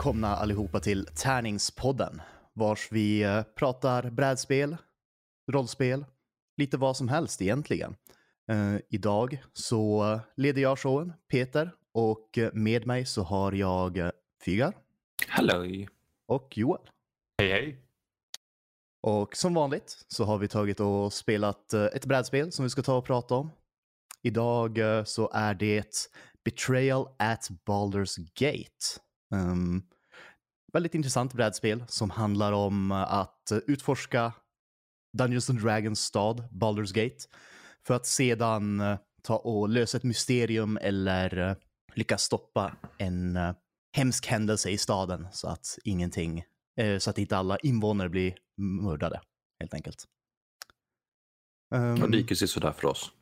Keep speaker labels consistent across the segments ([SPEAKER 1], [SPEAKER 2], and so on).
[SPEAKER 1] Välkomna allihopa till Tärningspodden, vars vi eh, pratar brädspel, rollspel, lite vad som helst egentligen. Uh, idag så leder jag showen, Peter, och med mig så har jag uh, Fygar.
[SPEAKER 2] Hello.
[SPEAKER 1] Och Joel.
[SPEAKER 3] Hej hej.
[SPEAKER 1] Och som vanligt så har vi tagit och spelat ett brädspel som vi ska ta och prata om. Idag så är det Betrayal at Baldur's Gate. Um, väldigt intressant brädspel som handlar om att utforska Dungeons and Dragons stad, Baldur's Gate, för att sedan uh, ta och lösa ett mysterium eller uh, lyckas stoppa en hemsk händelse i staden så att ingenting, så att inte alla invånare blir mördade, helt enkelt.
[SPEAKER 2] Um, och det gick ju sådär för oss.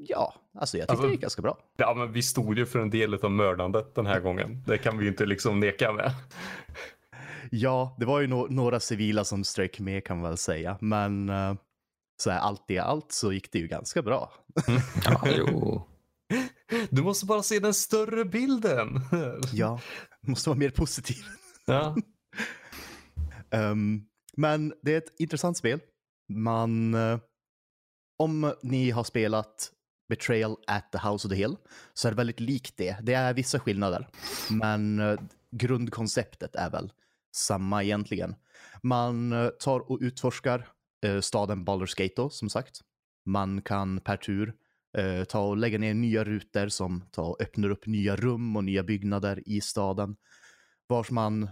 [SPEAKER 1] Ja, alltså jag tyckte alltså, det gick ganska bra.
[SPEAKER 3] Ja, men vi stod ju för en del av mördandet den här gången. Det kan vi ju inte liksom neka med.
[SPEAKER 1] Ja, det var ju no några civila som strök med kan man väl säga, men uh, så här, allt i allt så gick det ju ganska bra.
[SPEAKER 2] ja, jo.
[SPEAKER 3] Du måste bara se den större bilden.
[SPEAKER 1] ja, måste vara mer positiv.
[SPEAKER 3] Ja.
[SPEAKER 1] um, men det är ett intressant spel. Man, uh, om ni har spelat Betrayal at the House of the Hill så är det väldigt likt det. Det är vissa skillnader, men eh, grundkonceptet är väl samma egentligen. Man eh, tar och utforskar eh, staden Baldur's Gate då, som sagt. Man kan per tur ta och lägga ner nya rutor som tar och öppnar upp nya rum och nya byggnader i staden. Vars man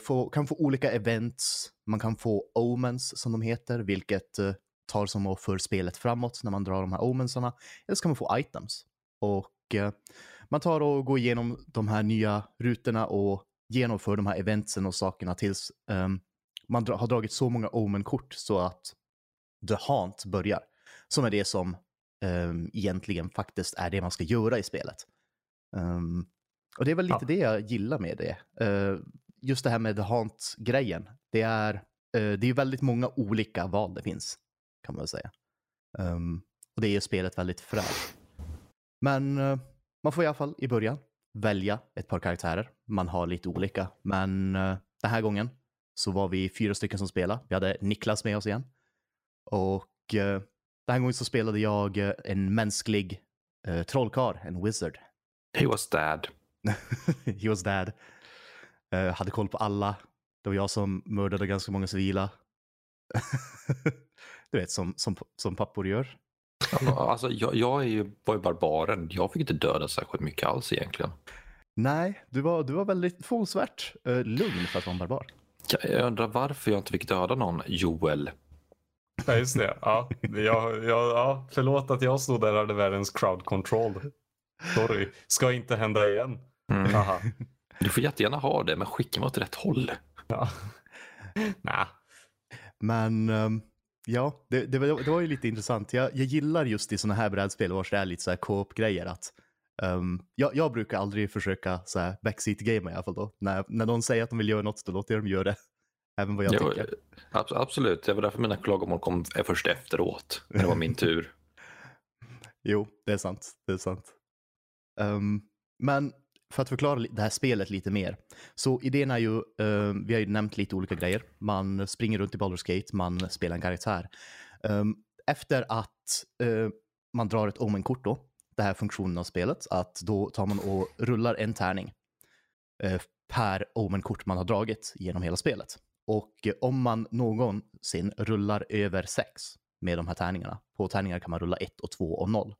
[SPEAKER 1] får, kan få olika events, man kan få omens som de heter, vilket tar som att för spelet framåt när man drar de här omensarna. Eller så kan man få items. Och eh, man tar och går igenom de här nya rutorna och genomför de här eventsen och sakerna tills um, man dra har dragit så många omen-kort så att The Haunt börjar. Som är det som um, egentligen faktiskt är det man ska göra i spelet. Um, och det är väl lite ja. det jag gillar med det. Uh, just det här med The Haunt-grejen. Det är, uh, det är väldigt många olika val det finns kan man väl säga. Um, och det är ju spelet väldigt fräscht. Men uh, man får i alla fall i början välja ett par karaktärer. Man har lite olika, men uh, den här gången så var vi fyra stycken som spelade. Vi hade Niklas med oss igen. Och uh, den här gången så spelade jag en mänsklig uh, trollkarl, en wizard.
[SPEAKER 2] He was dad.
[SPEAKER 1] He was dad. Uh, hade koll på alla. Det var jag som mördade ganska många civila. du vet, som, som, som pappor gör.
[SPEAKER 2] alltså, jag, jag är ju, var ju barbaren. Jag fick inte döda särskilt mycket alls egentligen.
[SPEAKER 1] Nej, du var, du var väldigt förvånansvärt uh, lugn för att vara en barbar.
[SPEAKER 2] Jag undrar varför jag inte fick döda någon, Joel.
[SPEAKER 3] Ja, just det. Ja, jag, jag, ja, förlåt att jag stod där och hade världens crowd control. Sorry, ska inte hända igen.
[SPEAKER 2] Mm. Du får jättegärna ha det, men skicka mig åt rätt håll.
[SPEAKER 3] Ja. Nah.
[SPEAKER 1] Men um, Ja, det, det, var, det var ju lite intressant. Jag, jag gillar just i sådana här brädspel vars det är lite så här co-op-grejer att um, jag, jag, brukar aldrig försöka så här backseat-gamea i alla fall då. När, när någon säger att de vill göra något, då låter jag dem göra det. Även vad jag jo, tycker.
[SPEAKER 2] Absolut, det var därför mina klagomål kom först efteråt, när det var min tur.
[SPEAKER 1] jo, det är sant. Det är sant. Um, men för att förklara det här spelet lite mer. Så idén är ju, uh, vi har ju nämnt lite olika grejer. Man springer runt i Baldur's Gate, man spelar en karaktär. Um, efter att uh, man drar ett omen-kort då, det här funktionen av spelet, att då tar man och rullar en tärning uh, per omen-kort man har dragit genom hela spelet. Och om man någonsin rullar över sex med de här tärningarna, på tärningar kan man rulla ett och två och noll.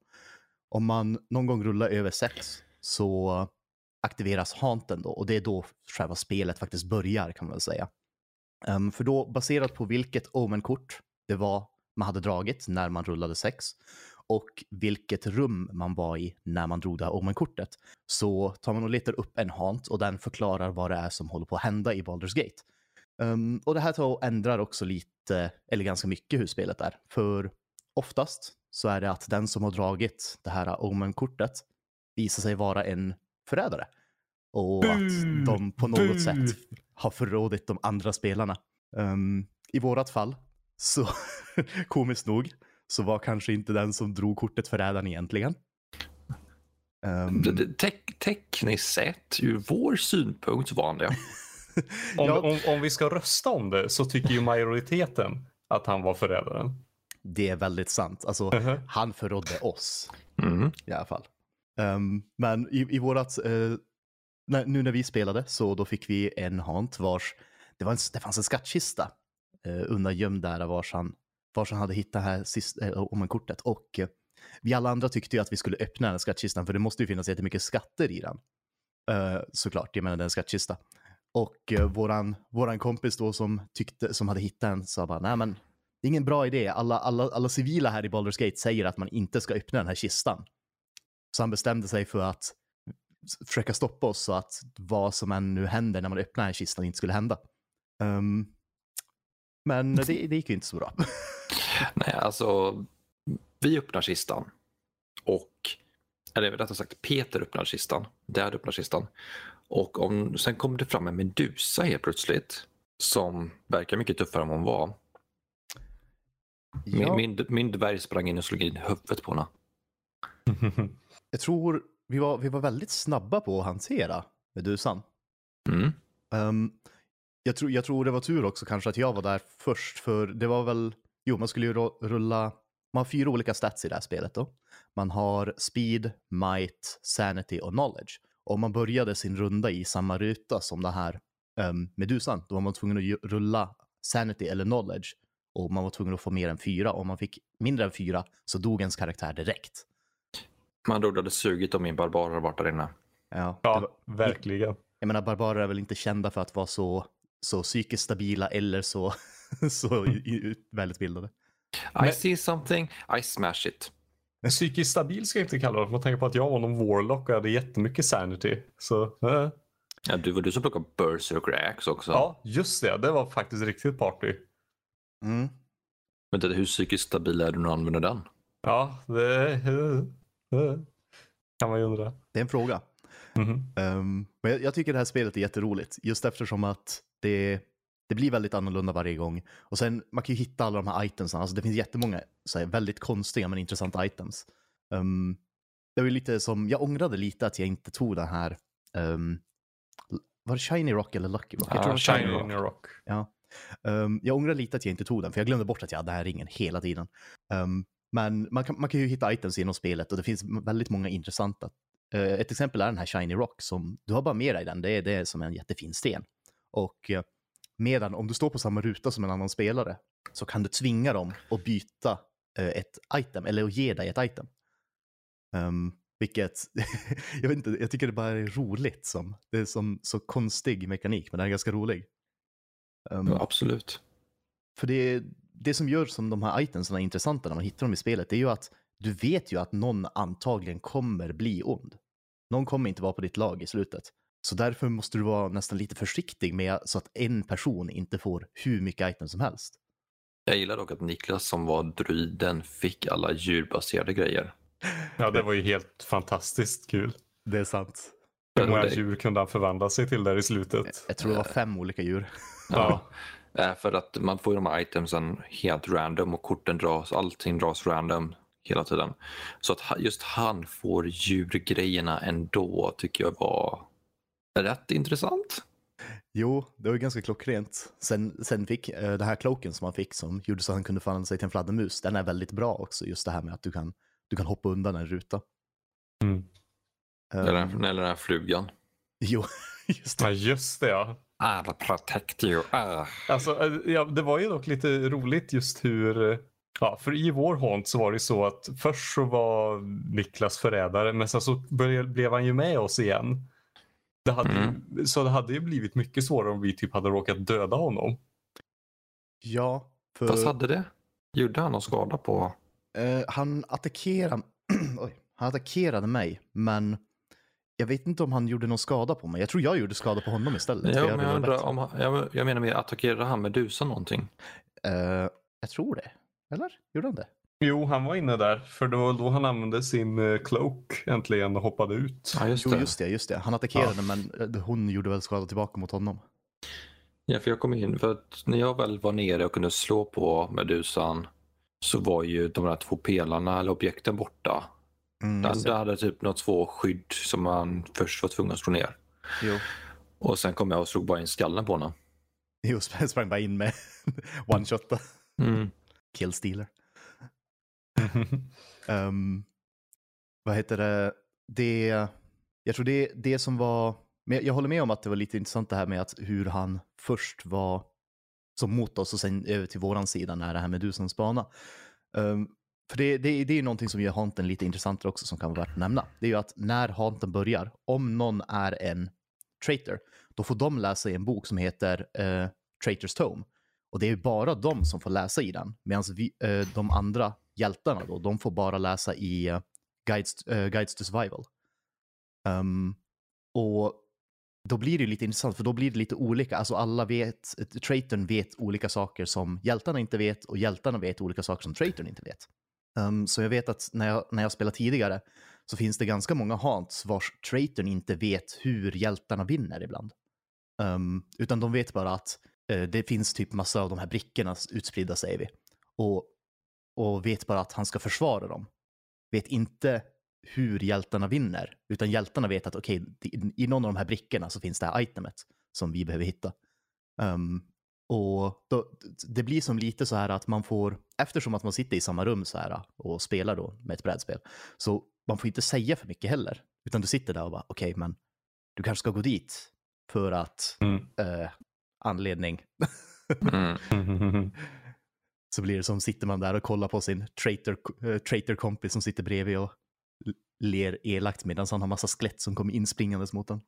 [SPEAKER 1] Om man någon gång rullar över sex så aktiveras haunten då och det är då själva spelet faktiskt börjar kan man väl säga. Um, för då baserat på vilket Omen-kort det var man hade dragit när man rullade sex och vilket rum man var i när man drog det här Omen-kortet så tar man och letar upp en Haunt och den förklarar vad det är som håller på att hända i Baldur's Gate. Um, och det här tar och ändrar också lite, eller ganska mycket hur spelet är. För oftast så är det att den som har dragit det här Omen-kortet visar sig vara en förrädare. Och att de på något sätt har förrådit de andra spelarna. Um, I vårat fall, så komiskt nog, så var kanske inte den som drog kortet förrädaren egentligen. Ehm,
[SPEAKER 2] Det- det- Tek, tekniskt sett, ur vår synpunkt var han det.
[SPEAKER 3] Om,
[SPEAKER 1] Ja.
[SPEAKER 3] om, om vi ska rösta om det så tycker ju majoriteten att han var förrädaren.
[SPEAKER 1] det är väldigt sant. Alltså,
[SPEAKER 3] Mhm.
[SPEAKER 1] han förrådde oss
[SPEAKER 2] Mm.
[SPEAKER 1] i alla fall. Um, men i, i vårat, uh, när, nu när vi spelade så då fick vi en hant vars, det, var en, det fanns en skattkista eh, undangömd där vars han, vars han hade hittat här sist, uh, om en kortet. Och uh, vi alla andra tyckte ju att vi skulle öppna den här skattkistan för det måste ju finnas jättemycket skatter i den. Uh, såklart, jag menar den skattkista. Och uh, våran, våran kompis då som, tyckte, som hade hittat den sa bara, nej men det är ingen bra idé. Alla, alla, alla civila här i Baldur's Gate säger att man inte ska öppna den här kistan. Så han bestämde sig för att försöka stoppa oss så att vad som än nu händer när man öppnar den kistan inte skulle hända. Ehm, men det, det gick ju inte så bra.
[SPEAKER 2] Nej, alltså vi öppnar kistan och, eller rättare sagt Peter öppnar kistan, Dad öppnar kistan och om, sen kom det fram en Medusa helt plötsligt som verkar mycket tuffare än vad hon var.
[SPEAKER 1] Ja,
[SPEAKER 2] Min, min, min dvärg sprang in och slog in huvudet på henne.
[SPEAKER 1] jag tror vi var, vi var väldigt snabba på att hantera Medusan.
[SPEAKER 2] Mm.
[SPEAKER 1] Ehm, jag, tror, jag tror det var tur också kanske att jag var där först, för det var väl, jo man skulle ju rulla, man har fyra olika stats i det här spelet då. Man har speed, might, sanity och knowledge. Och om man började sin runda i samma ruta som den här um, Medusan, då var man tvungen att rulla sanity eller knowledge. Och man var tvungen att få mer än fyra. Om man fick mindre än fyra så dog ens karaktär direkt.
[SPEAKER 2] Man trodde hade sugit om min barbar hade varit där inne.
[SPEAKER 1] Ja,
[SPEAKER 3] Ja,
[SPEAKER 1] var,
[SPEAKER 3] verkligen.
[SPEAKER 1] jag menar, barbarer är väl inte kända för att vara så, så psykiskt stabila eller så, så välutbildade.
[SPEAKER 2] I
[SPEAKER 3] Men-
[SPEAKER 2] see something, I smash it.
[SPEAKER 3] Men psykiskt stabil ska jag inte kalla det. Man tänker på att jag var någon warlock och hade jättemycket sanity. Så, eh.
[SPEAKER 2] Ja, du var du som plockade Berserker Axe också.
[SPEAKER 3] Ja, just det. Det var faktiskt riktigt party.
[SPEAKER 1] Mm.
[SPEAKER 2] Men det, hur psykiskt stabil är du när du använder den?
[SPEAKER 3] Ja, det eh, kan man ju undra.
[SPEAKER 1] Det är en fråga.
[SPEAKER 3] Mhm.
[SPEAKER 1] Ehm, men jag, jag tycker det här spelet är jätteroligt, just eftersom att det, det blir väldigt annorlunda varje gång. Och sen, man kan ju hitta alla de här itemsen, alltså det finns jättemånga så här, väldigt konstiga men intressanta items. Ehm, det var ju lite som, jag ångrade lite att jag inte tog den här, ehm, var det Shiny Rock eller Lucky Rock? Jag
[SPEAKER 2] Ja,
[SPEAKER 1] tror det var
[SPEAKER 2] Shiny
[SPEAKER 3] Shiny
[SPEAKER 2] Rock.
[SPEAKER 3] rock.
[SPEAKER 1] Ja. Ehm, jag ångrar lite att jag inte tog den, för jag glömde bort att jag hade den här ringen hela tiden. Ehm, men man kan, man kan ju hitta items inom spelet och det finns väldigt många intressanta. Eh, ett exempel är den här Shiny Rock som du har bara med dig den, det är, det är som en jättefin sten. Och uh, medan om du står på samma ruta som en annan spelare så kan du tvinga dem att byta eh, ett item eller att ge dig ett item. Ehm, vilket, jag vet inte, jag tycker det bara är roligt som, det är som så konstig mekanik men den är ganska rolig. Ehm,
[SPEAKER 2] Ja, absolut.
[SPEAKER 1] för det, det som gör som de här itemsen är intressanta när man hittar dem i spelet, det är ju att du vet ju att någon antagligen kommer bli ond. Någon kommer inte vara på ditt lag i slutet. Så därför måste du vara nästan lite försiktig med så att en person inte får hur mycket items som helst.
[SPEAKER 2] Jag gillar dock att Niklas som var druiden fick alla djurbaserade grejer.
[SPEAKER 3] Ja, det var ju helt fantastiskt kul.
[SPEAKER 1] Det är sant.
[SPEAKER 3] Hur många djur kunde han förvandla sig till där i slutet?
[SPEAKER 1] Jag tror det var fem olika djur.
[SPEAKER 2] Ja. Eh, För att man får ju de här itemsen helt random och korten dras, allting dras random hela tiden. Så att just han får djurgrejerna ändå tycker jag var rätt intressant.
[SPEAKER 1] Jo, det var ju ganska klockrent. Sen, sen fick eh, den här cloaken som han fick som gjorde så att han kunde förvandla sig till en fladdermus, den är väldigt bra också. Just det här med att du kan, du kan hoppa undan en ruta.
[SPEAKER 3] Mm.
[SPEAKER 2] Eller,
[SPEAKER 1] Ehm,
[SPEAKER 2] eller den här flugan.
[SPEAKER 1] Jo, just det.
[SPEAKER 3] Ja, just det ja.
[SPEAKER 2] I'll protect you. Ah.
[SPEAKER 3] Alltså, eh, ja, det var ju dock lite roligt just hur, ja, för i vår haunt så var det så att först så var Niklas förrädare men sen så blev han ju med oss igen. Det hade ju, så det hade ju blivit mycket svårare om vi typ hade råkat döda honom.
[SPEAKER 1] Ja, för...
[SPEAKER 2] Vad hade det? Gjorde han någon skada på?
[SPEAKER 1] Eh, han attackerade... Oj, han attackerade mig, men jag vet inte om han gjorde någon skada på mig. Jag tror jag gjorde skada på honom istället.
[SPEAKER 2] Ja,
[SPEAKER 1] jag
[SPEAKER 2] men jag, undrar om, han- jag, jag menar med attackerade han Medusa någonting?
[SPEAKER 1] Eh, jag tror det. Eller? Gjorde han det?
[SPEAKER 3] Jo, han var inne där för det var då han använde sin eh, cloak äntligen och hoppade ut.
[SPEAKER 2] Ja, just
[SPEAKER 1] Jo,
[SPEAKER 2] det.
[SPEAKER 1] just det, just det. Han attackerade, men eh, hon gjorde väl skada tillbaka mot honom.
[SPEAKER 2] Ja, för jag kom in, för att när jag väl var nere och kunde slå på Medusan så var ju de där två pelarna eller objekten borta.
[SPEAKER 1] Mm,
[SPEAKER 2] Den,
[SPEAKER 1] det
[SPEAKER 2] hade typ något två skydd som man först var tvungen att slå ner.
[SPEAKER 1] Jo.
[SPEAKER 2] Och sen kom jag och slog bara in skallen på honom.
[SPEAKER 1] Jo, sp- sprang bara in med one-shotta.
[SPEAKER 2] Mm.
[SPEAKER 1] Kill stealer. Ehm, vad heter det? det? Jag tror det, det som var... Men jag håller med om att det var lite intressant det här med att hur han först var som mot oss och sen över till våran sida när det här med Dusans bana. Ehm, för det, det, det är ju någonting som gör Haunten lite intressantare också som kan vara värt att nämna. Det är ju att när Haunten börjar, om någon är en traitor, då får de läsa i en bok som heter uh, Traitors Tome. Och det är ju bara de som får läsa i den, medan uh, eh, de andra hjältarna då, de får bara läsa i uh, Guides, uh, Guides to Survival. Um, och då blir det ju lite intressant, för då blir det lite olika. Alltså alla vet, traitorn vet olika saker som hjältarna inte vet och hjältarna vet olika saker som traitorn inte vet. Um, så jag vet att när jag, när jag spelar tidigare så finns det ganska många haunts vars traitern inte vet hur hjältarna vinner ibland. Um, utan de vet bara att uh, det finns typ massa av de här brickorna utspridda säger vi. Och, och vet bara att han ska försvara dem. Vet inte hur hjältarna vinner, utan hjältarna vet att okej, i- i någon av de här brickorna så finns det här itemet som vi behöver hitta. Um, och då, det blir som lite så här att man får, eftersom att man sitter i samma rum så här och spelar då med ett brädspel, så man får inte säga för mycket heller. Utan du sitter där och bara, okej, men du kanske ska gå dit för att
[SPEAKER 3] Mm.
[SPEAKER 1] eh, anledning.
[SPEAKER 2] Mm.
[SPEAKER 1] så blir det som sitter man där och kollar på sin traitor, eh, traitor-kompis som sitter bredvid och ler elakt medan han har massa skelett som kommer inspringandes mot honom.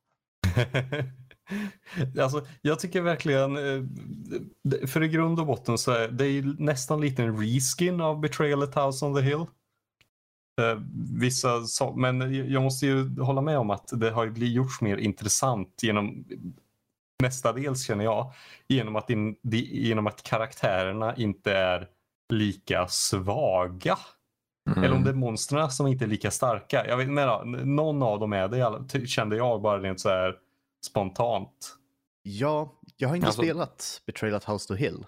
[SPEAKER 3] alltså, jag tycker verkligen, eh, för i grund och botten så är det är ju nästan lite en reskin av Betrayal at House on the Hill. Eh, Vissa så, men jag måste ju hålla med om att det har blivit gjorts mer intressant genom mestadels känner jag genom att, in, genom att karaktärerna inte är lika svaga.
[SPEAKER 2] Mm.
[SPEAKER 3] Eller om det är monstren som inte är lika starka. Jag vet inte, någon av dem är det kände jag bara rent så här spontant.
[SPEAKER 1] Ja, jag har inte
[SPEAKER 2] Alltså-
[SPEAKER 1] spelat Betrayal at House to Hill.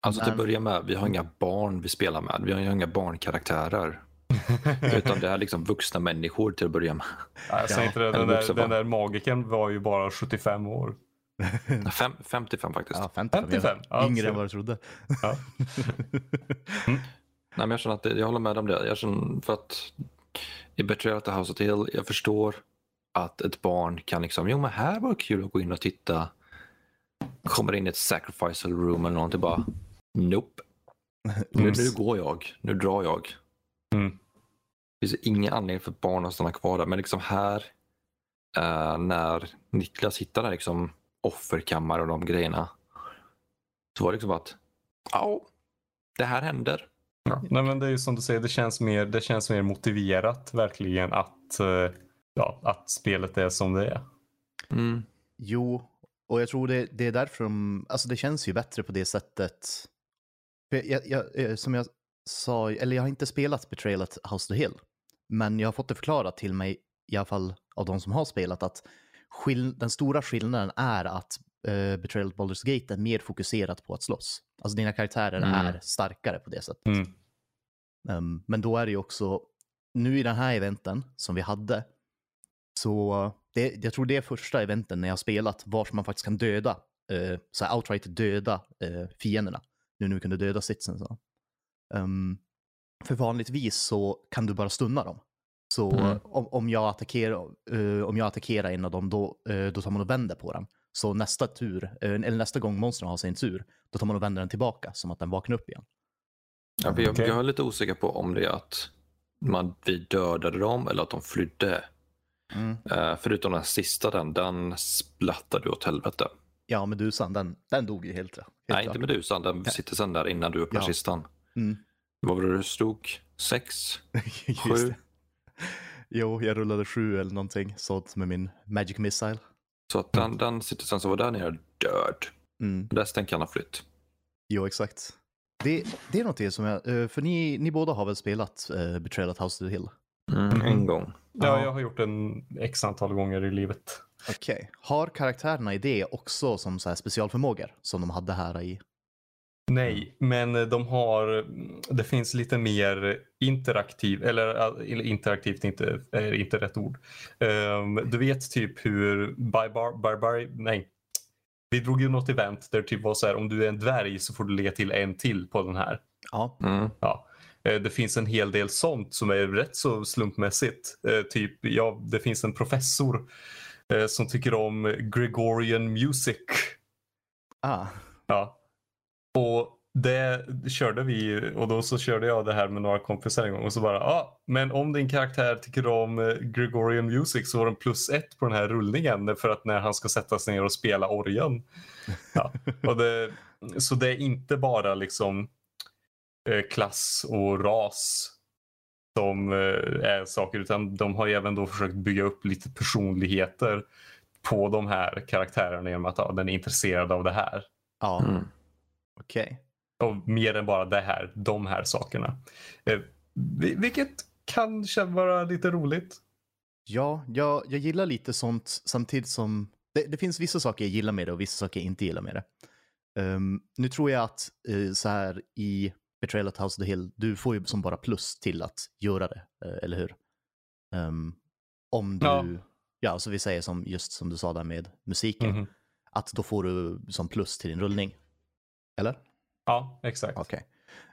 [SPEAKER 2] Alltså till
[SPEAKER 1] Men-
[SPEAKER 2] att börja med, vi har inga barn vi spelar med. Vi har inga barnkaraktärer. Utan det är liksom vuxna människor till att börja med.
[SPEAKER 3] Ja, jag säger
[SPEAKER 1] Ja,
[SPEAKER 3] inte det, den, där, den där magiken var ju bara 75 år.
[SPEAKER 2] Fem, 55 faktiskt.
[SPEAKER 1] Ja, 55.
[SPEAKER 3] 55, ja,
[SPEAKER 1] Yngre än vad du trodde.
[SPEAKER 3] Ja.
[SPEAKER 2] Nej, men jag känner att det, jag håller med om det. Jag känner för att i Betrayal at the House of Hill, jag förstår att ett barn kan liksom, jo men här var det kul att gå in och titta. Kommer in i ett sacrificial room eller någonting bara, nope. Nu,
[SPEAKER 3] Mm.
[SPEAKER 2] nu går jag, nu drar jag.
[SPEAKER 3] Mm.
[SPEAKER 2] Det finns ingen anledning för barn att stanna kvar där, men liksom här eh, när Niklas hittar där liksom offerkammare och de grejerna. Så var det liksom att, ja, det här händer.
[SPEAKER 3] Ja. Nej, men det är ju som du säger, det känns mer, det känns mer motiverat verkligen att, eh, ja, att spelet är som det är.
[SPEAKER 2] Mm.
[SPEAKER 1] Jo, och jag tror det, det är därför de, alltså det känns ju bättre på det sättet. Jag, jag, eh, som jag sa, eller jag har inte spelat Betrayal at House to Hill, men jag har fått det förklarat till mig, i alla fall av de som har spelat, att skill- den stora skillnaden är att uh, Betrayal at Baldur's Gate är mer fokuserat på att slåss. Alltså dina karaktärer
[SPEAKER 2] Mm.
[SPEAKER 1] är starkare på det sättet.
[SPEAKER 3] Mm.
[SPEAKER 1] Um, men då är det ju också, nu i den här eventen som vi hade, så det, jag tror det är första eventen när jag har spelat vars man faktiskt kan döda, uh, så här outright döda uh, fienderna. Nu när vi kunde döda sitsen. Så. Um, för vanligtvis så kan du bara stunna dem. Så
[SPEAKER 2] Mm.
[SPEAKER 1] om, om, jag attackerar, eh, om jag attackerar en av dem, då, eh, då tar man och vänder på den. Så nästa tur, eh, eller nästa gång monstren har sin tur, då tar man och vänder den tillbaka som att den vaknar upp igen.
[SPEAKER 2] Ja, jag,
[SPEAKER 3] Okej.
[SPEAKER 2] jag är lite osäker på om det är att man, vi dödade dem eller att de flydde.
[SPEAKER 1] Mm.
[SPEAKER 2] Eh, förutom den sista, den, den splattade åt helvete.
[SPEAKER 1] Ja, Medusan, den, den dog ju helt, helt
[SPEAKER 2] Nej,
[SPEAKER 1] klart.
[SPEAKER 2] inte Medusan. Den sitter sen där innan du öppnar
[SPEAKER 1] Ja.
[SPEAKER 2] kistan.
[SPEAKER 1] Mm.
[SPEAKER 2] Vad var det du stod? Sex? Sju?
[SPEAKER 1] Jo, jag rullade sju eller någonting, sånt med min Magic Missile.
[SPEAKER 2] Så att den, den sitter sen så var där nere död.
[SPEAKER 1] Mm.
[SPEAKER 2] Resten kan ha flytt.
[SPEAKER 1] Jo, exakt. Det, det är någonting som jag, eh, för ni, ni båda har väl spelat uh, Betrayal at House to the Hill?
[SPEAKER 2] Mm, En gång.
[SPEAKER 3] Ja,
[SPEAKER 1] Ja.
[SPEAKER 3] jag har gjort en x antal gånger i livet.
[SPEAKER 1] Okej. Har karaktärerna i det också som så här specialförmågor som de hade här i
[SPEAKER 3] Nej, men de har, det finns lite mer interaktiv, eller eller interaktivt inte, är inte rätt ord. Um, du vet typ hur Barbar, Barbar, nej. Vi drog ju något event där det typ var så här om du är en dvärg så får du lägga till en till på den här.
[SPEAKER 1] Ja.
[SPEAKER 2] Mm.
[SPEAKER 3] Ja. Eh, Det finns en hel del sånt som är rätt så slumpmässigt. Eh, Typ, ja, det finns en professor eh, som tycker om Gregorian music.
[SPEAKER 1] Ah.
[SPEAKER 3] Ja. Och det körde vi och då så körde jag det här med några kompisar en gång och så bara, ja, ah, men om din karaktär tycker om Gregorian music så har den plus ett på den här rullningen för att när han ska sätta sig ner och spela orgeln. Ja. Och det, så det är inte bara liksom klass och ras som eh, är saker utan de har ju även då försökt bygga upp lite personligheter på de här karaktärerna genom att ja, den är intresserad av det här.
[SPEAKER 1] Ja,
[SPEAKER 2] Mm.
[SPEAKER 1] okej.
[SPEAKER 3] Och mer än bara det här, de här sakerna. Eh, vi- vilket kan känna vara lite roligt.
[SPEAKER 1] Ja, jag, jag gillar lite sånt samtidigt som det, det finns vissa saker jag gillar med det och vissa saker jag inte gillar med det. Ehm, nu tror jag att eh, så här i Betrayal at House of the Hill, du får ju som bara plus till att göra det, eh, eller hur? Ehm, om du,
[SPEAKER 3] Ja.
[SPEAKER 1] ja. så vi säger som just som du sa där med musiken,
[SPEAKER 3] Mhm.
[SPEAKER 1] att då får du som plus till din rullning. Eller?
[SPEAKER 3] Ja, exakt.
[SPEAKER 1] Okej.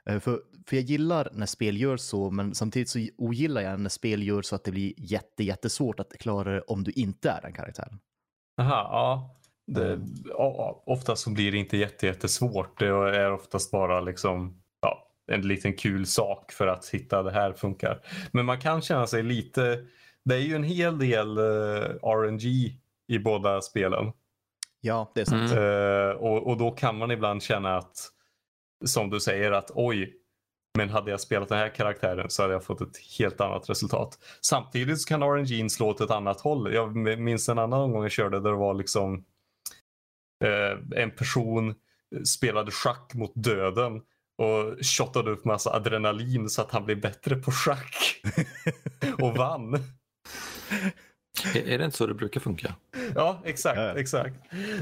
[SPEAKER 1] Eh, För, för jag gillar när spel gör så, men samtidigt så ogillar jag när spel gör så att det blir jätte, jättesvårt att klara det om du inte är den karaktären.
[SPEAKER 3] Aha, ja. Det, ja, oftast så blir det inte jätte, jättesvårt. Det är oftast bara liksom, en liten kul sak för att hitta det här funkar. Men man kan känna sig lite... Det är ju en hel del eh, RNG i båda spelen.
[SPEAKER 1] Ja, det är sant.
[SPEAKER 2] Mm.
[SPEAKER 3] Eh, och, och då kan man ibland känna att, som du säger, att oj, men hade jag spelat den här karaktären så hade jag fått ett helt annat resultat. Samtidigt så kan RNG slå åt ett annat håll. Jag minns en annan gång jag körde där det var liksom eh, en person spelade schack mot döden och shottade upp massa adrenalin så att han blev bättre på schack och vann.
[SPEAKER 2] Är, det inte så det brukar funka?
[SPEAKER 3] Ja, exakt.
[SPEAKER 1] Ja,
[SPEAKER 3] exakt.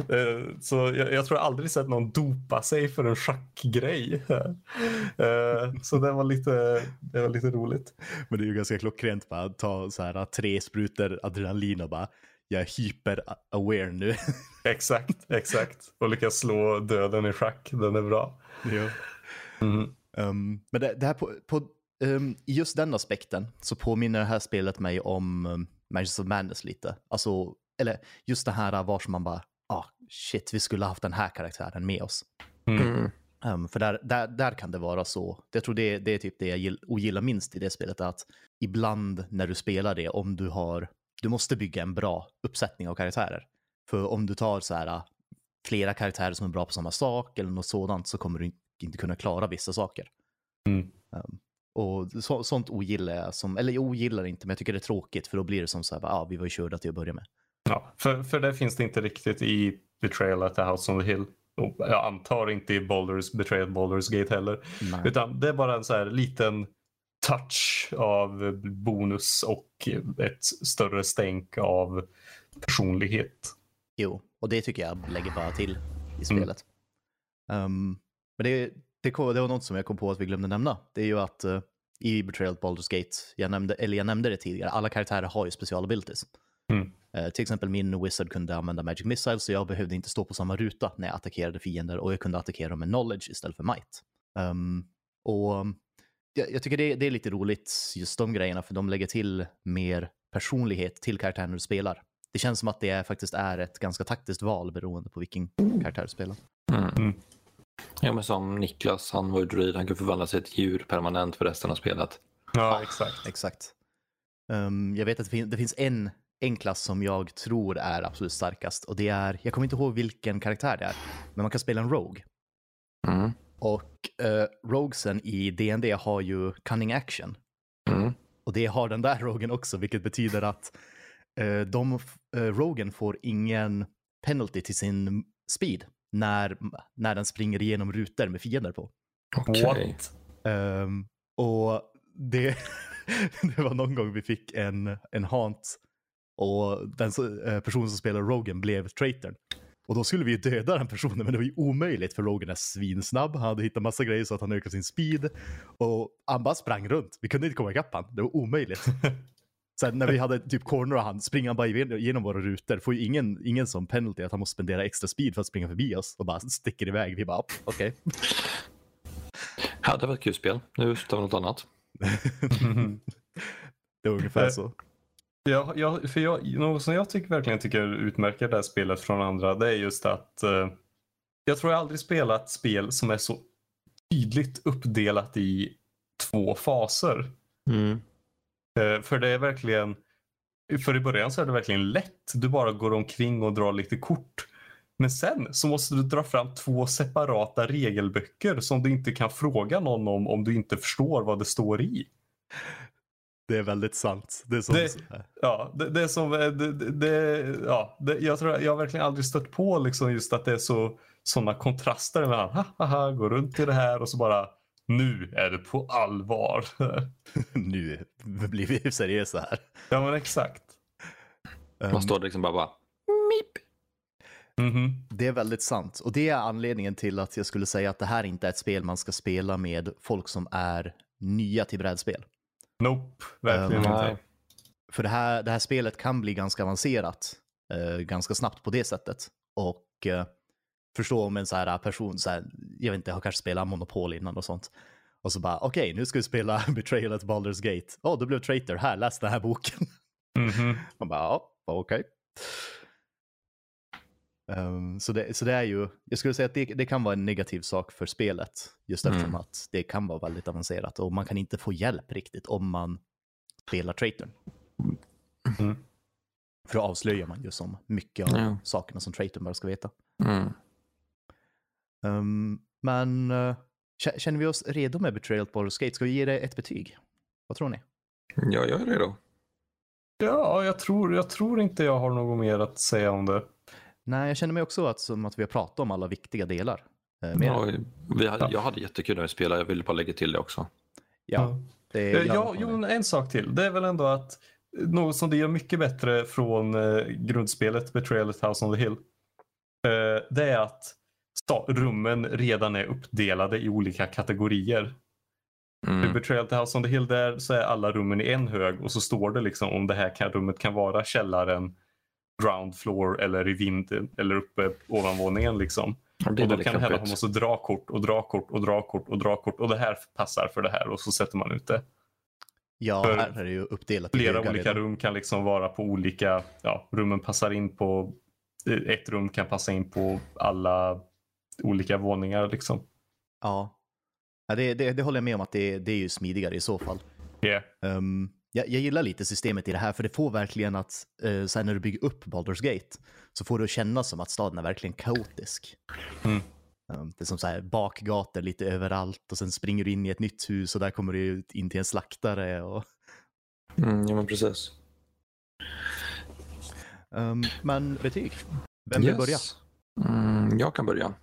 [SPEAKER 3] Eh, Så jag, jag tror jag aldrig sett någon dopa sig för en schackgrej. Eh, Så det var lite, det var lite roligt.
[SPEAKER 1] Men det är ju ganska klockrent att ta så här tre sprutor adrenalin och bara jag är hyper-aware nu.
[SPEAKER 3] Exakt, exakt. Och lyckas slå döden i schack. Den är bra.
[SPEAKER 1] ja.
[SPEAKER 3] Mhm.
[SPEAKER 1] Um, men det, det här på, på um, i just den aspekten så påminner det här spelet mig om um, Manchester of Madness lite. Alltså, eller just det här var som man bara, ah shit, vi skulle ha haft den här karaktären med oss.
[SPEAKER 2] Mm.
[SPEAKER 1] Um, för där, där, där kan det vara så. Jag tror det, det är typ det jag gill, ogillar minst i det spelet, att ibland när du spelar det, om du har, du måste bygga en bra uppsättning av karaktärer. För om du tar så här uh, flera karaktärer som är bra på samma sak eller något sådant så kommer du inte kunna klara vissa saker.
[SPEAKER 3] Mm.
[SPEAKER 1] Um, och så, sånt ogillar jag, som, eller jag ogillar inte, men jag tycker det är tråkigt för då blir det som så här, ja ah, vi var ju körda till att börja med.
[SPEAKER 3] Ja, för, för det finns det inte riktigt i Betrayal at the House on the Hill. Och jag antar inte i Boulders, Betrayal at Boulders Gate heller.
[SPEAKER 1] Nej.
[SPEAKER 3] Utan det är bara en så här liten touch av bonus och ett större stänk av personlighet.
[SPEAKER 1] Jo, och det tycker jag lägger bara till i spelet. Um, men det, det, det var något som jag kom på att vi glömde nämna. Det är ju att eh, i Betrayal Baldur's Gate, jag nämnde, eller jag nämnde det tidigare, alla karaktärer har ju specialabilities.
[SPEAKER 3] Mm.
[SPEAKER 1] Eh, till exempel min wizard kunde använda magic missile så jag behövde inte stå på samma ruta när jag attackerade fiender och jag kunde attackera dem med knowledge istället för might. Um, och jag, jag tycker det, det är lite roligt just de grejerna för de lägger till mer personlighet till karaktären du spelar. Det känns som att det är, faktiskt är ett ganska taktiskt val beroende på vilken karaktär du spelar.
[SPEAKER 2] Mm. Ja, men som Niklas, han var ju druid, han kunde förvandla sig till ett djur permanent för resten av spelet.
[SPEAKER 3] Ja, exakt.
[SPEAKER 1] Exakt. Um, jag vet att det, fin- det finns en, en klass som jag tror är absolut starkast och det är, jag kommer inte ihåg vilken karaktär det är, men man kan spela en Rogue.
[SPEAKER 2] Mm.
[SPEAKER 1] Och uh, Roguesen i D&D har ju Cunning Action.
[SPEAKER 2] Mm.
[SPEAKER 1] Och det har den där Rogen också, vilket betyder att uh, de, uh, Rogen får ingen penalty till sin speed när, när den springer igenom rutor med fiender på.
[SPEAKER 2] Okej.
[SPEAKER 3] What?
[SPEAKER 1] Ehm, och det, det var någon gång vi fick en, en haunt och den eh, personen som spelar Rogan blev traitorn. Och då skulle vi ju döda den personen, men det var ju omöjligt för Rogan är svinsnabb. Han hade hittat massa grejer så att han ökade sin speed. Och han bara sprang runt. Vi kunde inte komma ikapp han. Det var omöjligt. Sen när vi hade typ corner och han springer han bara igenom våra rutor. Får ju ingen, ingen som penalty att han måste spendera extra speed för att springa förbi oss och bara sticker iväg. Vi bara, okej. Okay.
[SPEAKER 2] Ja, det var ett kul spel. Nu tar vi något annat.
[SPEAKER 1] det var ungefär så.
[SPEAKER 3] Ja, ja, för jag, något som jag tycker, verkligen tycker utmärker det här spelet från andra det är just att uh, jag tror jag aldrig spelat spel som är så tydligt uppdelat i två faser.
[SPEAKER 2] Mm.
[SPEAKER 3] Uh, för det är verkligen, för i början så är det verkligen lätt. Du bara går omkring och drar lite kort. Men sen så måste du dra fram två separata regelböcker som du inte kan fråga någon om om du inte förstår vad det står i.
[SPEAKER 1] Det är väldigt sant. Det är som,
[SPEAKER 3] det, ja, det, det, är som, det, det, ja, jag tror jag har verkligen aldrig stött på liksom just att det är så sådana kontraster mellan ha, ha, ha, gå runt i det här och så bara nu är det på allvar.
[SPEAKER 1] nu blir vi seriösa här.
[SPEAKER 3] Ja men exakt.
[SPEAKER 2] Man står liksom bara, bara mip.
[SPEAKER 3] Mm -hmm.
[SPEAKER 1] Det är väldigt sant och det är anledningen till att jag skulle säga att det här inte är ett spel man ska spela med folk som är nya till brädspel.
[SPEAKER 3] Nope, verkligen um, inte.
[SPEAKER 1] För det här, det här spelet kan bli ganska avancerat uh, ganska snabbt på det sättet. Och uh, förstå om en så här person, så här, jag vet inte, har kanske spelat Monopol innan och sånt. Och så bara, okej, okay, nu ska vi spela Betrayal at Baldur's Gate. Åh, oh, du blev traitor, här, läs den här boken.
[SPEAKER 3] Mm -hmm.
[SPEAKER 1] Man bara, ja, okej. Okay. Um, så, det, så det är ju, jag skulle säga att det, det kan vara en negativ sak för spelet. Just eftersom mm. att det kan vara väldigt avancerat och man kan inte få hjälp riktigt om man spelar traitorn.
[SPEAKER 3] Mm.
[SPEAKER 1] För då avslöjar man ju som mycket av mm. sakerna som traitorn bara ska veta. Um, men uh, känner vi oss redo med Betrayal på Skate? Ska vi ge det ett betyg? Vad tror ni?
[SPEAKER 2] Ja, jag är redo.
[SPEAKER 3] Ja, jag tror, jag tror inte jag har något mer att säga om det.
[SPEAKER 1] Nej, jag känner mig också att, som att vi har pratat om alla viktiga delar.
[SPEAKER 2] Eh, ja, vi hade, jag hade jättekul när vi spelade, jag ville bara lägga till det också.
[SPEAKER 1] Ja, det
[SPEAKER 3] är, ja, jo, en sak till. Det är väl ändå att något som det gör mycket bättre från eh, grundspelet Betrayal at House on the Hill. Eh, det är att rummen redan är uppdelade i olika kategorier. Mm. I Betrayal at House on the Hill där så är alla rummen i en hög och så står det liksom om det här kan, rummet kan vara källaren, ground floor eller i vinden eller uppe ovanvåningen liksom. och då kan att man måste dra kort och dra kort och dra kort och dra kort och det här passar för det här och så sätter man ut det.
[SPEAKER 1] Ja, för här är det ju uppdelat.
[SPEAKER 3] Flera olika redan. rum kan liksom vara på olika, ja, rummen passar in på, ett rum kan passa in på alla olika våningar liksom.
[SPEAKER 1] Ja, ja det, det, det håller jag med om att det, det är ju smidigare i så fall.
[SPEAKER 3] Yeah.
[SPEAKER 1] Um, jag, jag, gillar lite systemet i det här, för det får verkligen att, eh, sen när du bygger upp Baldur's Gate, så får du känna som att staden är verkligen kaotisk.
[SPEAKER 3] Mm.
[SPEAKER 1] Um, det är som så här bakgator lite överallt och sen springer du in i ett nytt hus och där kommer du in till en slaktare. Och...
[SPEAKER 2] Mm, ja, men precis.
[SPEAKER 1] Um, men betyg? Vem vill
[SPEAKER 2] yes.
[SPEAKER 1] börja?
[SPEAKER 2] Mm, jag kan börja.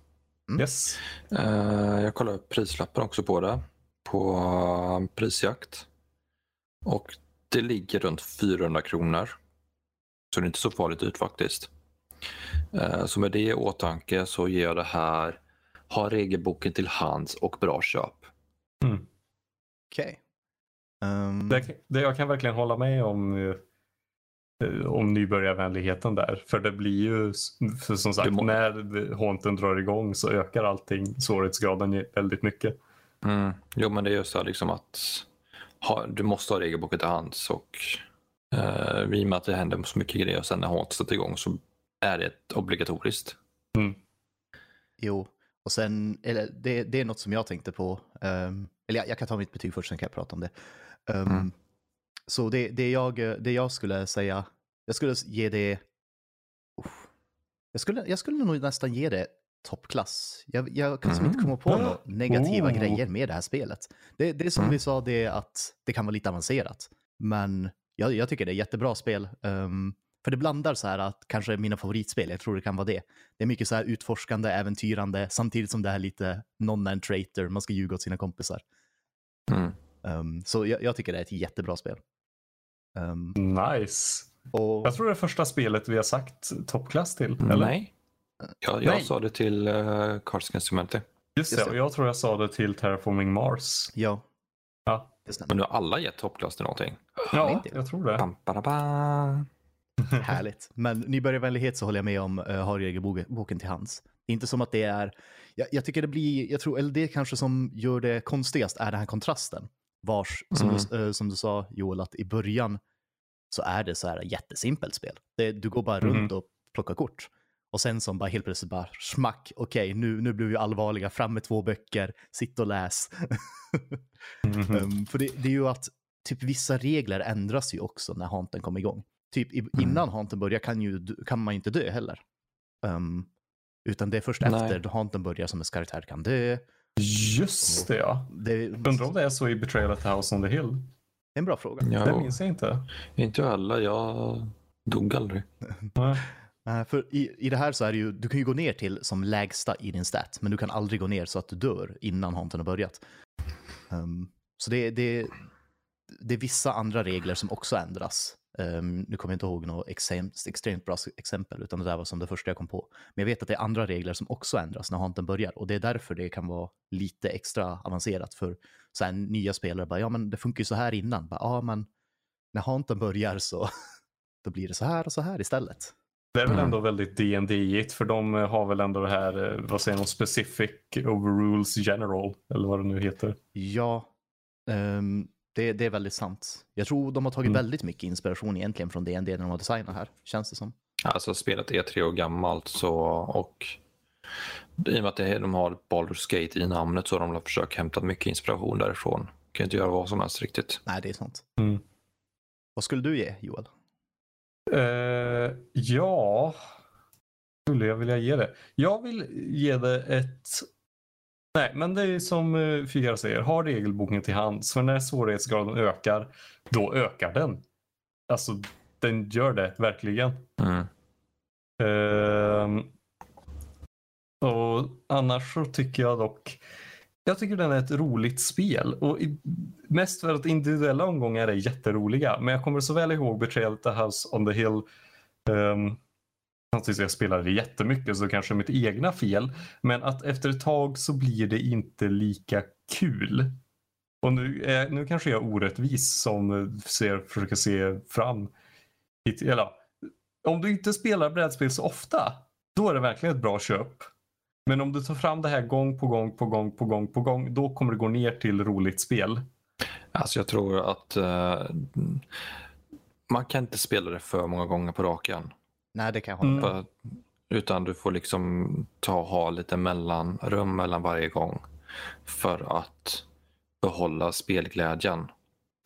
[SPEAKER 3] Mm. Yes.
[SPEAKER 2] Uh, jag kollar prislappen också på det, på prisjakt. Och det ligger runt 400 kronor. Så det är inte så farligt ut faktiskt. Eh, så med det i åtanke så ger jag det här ha regelboken till hands och bra köp.
[SPEAKER 3] Mm.
[SPEAKER 1] Okej. Okay. Um...
[SPEAKER 3] Det, det, jag kan verkligen hålla med om eh, om nybörjarvänligheten där. För det blir ju, för som sagt, må... när hånten drar igång så ökar allting svårighetsgraden väldigt mycket.
[SPEAKER 2] Mm. Jo, men det är ju så här liksom att ha, du måste ha regelboken till hands och eh, i och med att det händer så mycket grejer och sen när hatet sätter igång så är det obligatoriskt.
[SPEAKER 3] Mm.
[SPEAKER 1] Jo, och sen, eller det, det är något som jag tänkte på, um, eller jag, jag, kan ta mitt betyg först, sen kan jag prata om det. Um, mm. Så det, det, jag, det jag skulle säga, jag skulle ge det, uh, jag, skulle, jag skulle nog nästan ge det toppklass. Jag, jag kan mm. inte komma på några negativa oh. grejer med det här spelet. Det, det är som mm. vi sa, det att det kan vara lite avancerat. Men jag, jag tycker det är jättebra spel. Um, för det blandar så här att kanske mina favoritspel, jag tror det kan vara det. Det är mycket så här utforskande, äventyrande, samtidigt som det är lite non-man traitor, man ska ljuga åt sina kompisar.
[SPEAKER 2] Mm.
[SPEAKER 1] Um, så jag, jag, tycker det är ett jättebra spel. Um,
[SPEAKER 3] nice.
[SPEAKER 1] Och...
[SPEAKER 3] Jag tror det är första spelet vi har sagt toppklass till,
[SPEAKER 2] eller? Nej. Jag, jag
[SPEAKER 3] Nej.
[SPEAKER 2] sa det till uh, Cards Against Humanity.
[SPEAKER 3] Just
[SPEAKER 1] Just
[SPEAKER 3] det, och jag tror jag sa det till Terraforming Mars.
[SPEAKER 1] Ja,
[SPEAKER 3] Ja.
[SPEAKER 2] Men du har alla gett toppklass till någonting?
[SPEAKER 3] ja
[SPEAKER 1] inte.
[SPEAKER 3] jag tror det.
[SPEAKER 2] Bam, ba, ba.
[SPEAKER 1] Härligt. Men nybörjarvänlighet så håller jag med om uh, har regelboken till hands. Inte som att det är, jag, jag tycker det blir, jag tror, eller det kanske som gör det konstigast är den här kontrasten. Vars, som,
[SPEAKER 2] Mm.
[SPEAKER 1] du, eh, som du sa Joel, att i början så är det så här jättesimpelt spel. Det, du går bara runt
[SPEAKER 3] Mhm.
[SPEAKER 1] och plockar kort. Och sen som bara helt plötsligt bara smack, okej nu, nu blir vi allvarliga, fram med två böcker, sitt och läs.
[SPEAKER 3] Mhm.
[SPEAKER 1] Um, för det, det är ju att typ vissa regler ändras ju också när hanten kommer igång. Typ i,
[SPEAKER 2] Mm.
[SPEAKER 1] innan hanten börjar kan, ju, kan man ju inte dö heller. Um, utan det är först
[SPEAKER 2] Nej.
[SPEAKER 1] efter hanten börjar som en karaktär kan dö.
[SPEAKER 3] Just det ja.
[SPEAKER 1] Det,
[SPEAKER 3] Undrar om det är så i Betrayal at the House on the Hill.
[SPEAKER 1] det är en bra fråga.
[SPEAKER 3] Det
[SPEAKER 2] Ja,
[SPEAKER 3] minns jag inte.
[SPEAKER 2] inte heller. Jag dog aldrig.
[SPEAKER 3] Nej.
[SPEAKER 1] För i, i det här så är det ju, du kan ju gå ner till som lägsta i din stat, men du kan aldrig gå ner så att du dör innan hanten har börjat. Um, så det, det, det är vissa andra regler som också ändras. Um, nu kommer jag inte ihåg något extremt, extremt bra exempel, utan det där var som det första jag kom på. Men jag vet att det är andra regler som också ändras när hanten börjar och det är därför det kan vara lite extra avancerat för så här, nya spelare. Bara, ja, men det funkar ju så här innan. Bara, ja, men när hanten börjar så då blir det så här och så här istället.
[SPEAKER 3] Det är väl
[SPEAKER 2] Mm.
[SPEAKER 3] ändå väldigt D&D-igt för de har väl ändå det här, eh, vad säger de, specific overrules general eller vad det nu heter.
[SPEAKER 1] Ja, ehm, det, det är väldigt sant. Jag tror de har tagit
[SPEAKER 3] Mm.
[SPEAKER 1] väldigt mycket inspiration egentligen från D&D när de har designat här, känns det som.
[SPEAKER 2] Alltså spelet är tre år gammalt så och i och med att det, de har Baldur's Gate i namnet så har de försökt hämta mycket inspiration därifrån. Kan inte göra vad som helst riktigt.
[SPEAKER 1] Nej, det är sant.
[SPEAKER 3] Mm.
[SPEAKER 1] Vad skulle du ge, Joel?
[SPEAKER 3] Eh, ja, skulle jag vilja ge det? Jag vill ge det ett... Nej, men det är som uh, Figaro säger, ha regelboken till hands. För när svårighetsgraden ökar, då ökar den. Alltså, den gör det verkligen.
[SPEAKER 2] Mm.
[SPEAKER 3] Ehm, och annars så tycker jag dock jag tycker den är ett roligt spel och i, mest för att individuella omgångar är jätteroliga. Men jag kommer så väl ihåg Betrayal at the House on the Hill. Um, Samtidigt jag spelade jättemycket så kanske mitt egna fel. Men att efter ett tag så blir det inte lika kul. Och nu, är, nu kanske jag är orättvis som eh, ser, försöker se fram. Eller, om du inte spelar brädspel så ofta, då är det verkligen ett bra köp. Men om du tar fram det här gång på gång på gång på gång på gång, då kommer det gå ner till roligt spel.
[SPEAKER 2] Alltså jag tror att uh, man kan inte spela det för många gånger på raken.
[SPEAKER 1] Nej, det kan jag hålla med.
[SPEAKER 2] För- Utan du får liksom ta ha lite mellanrum mellan varje gång för att behålla spelglädjen.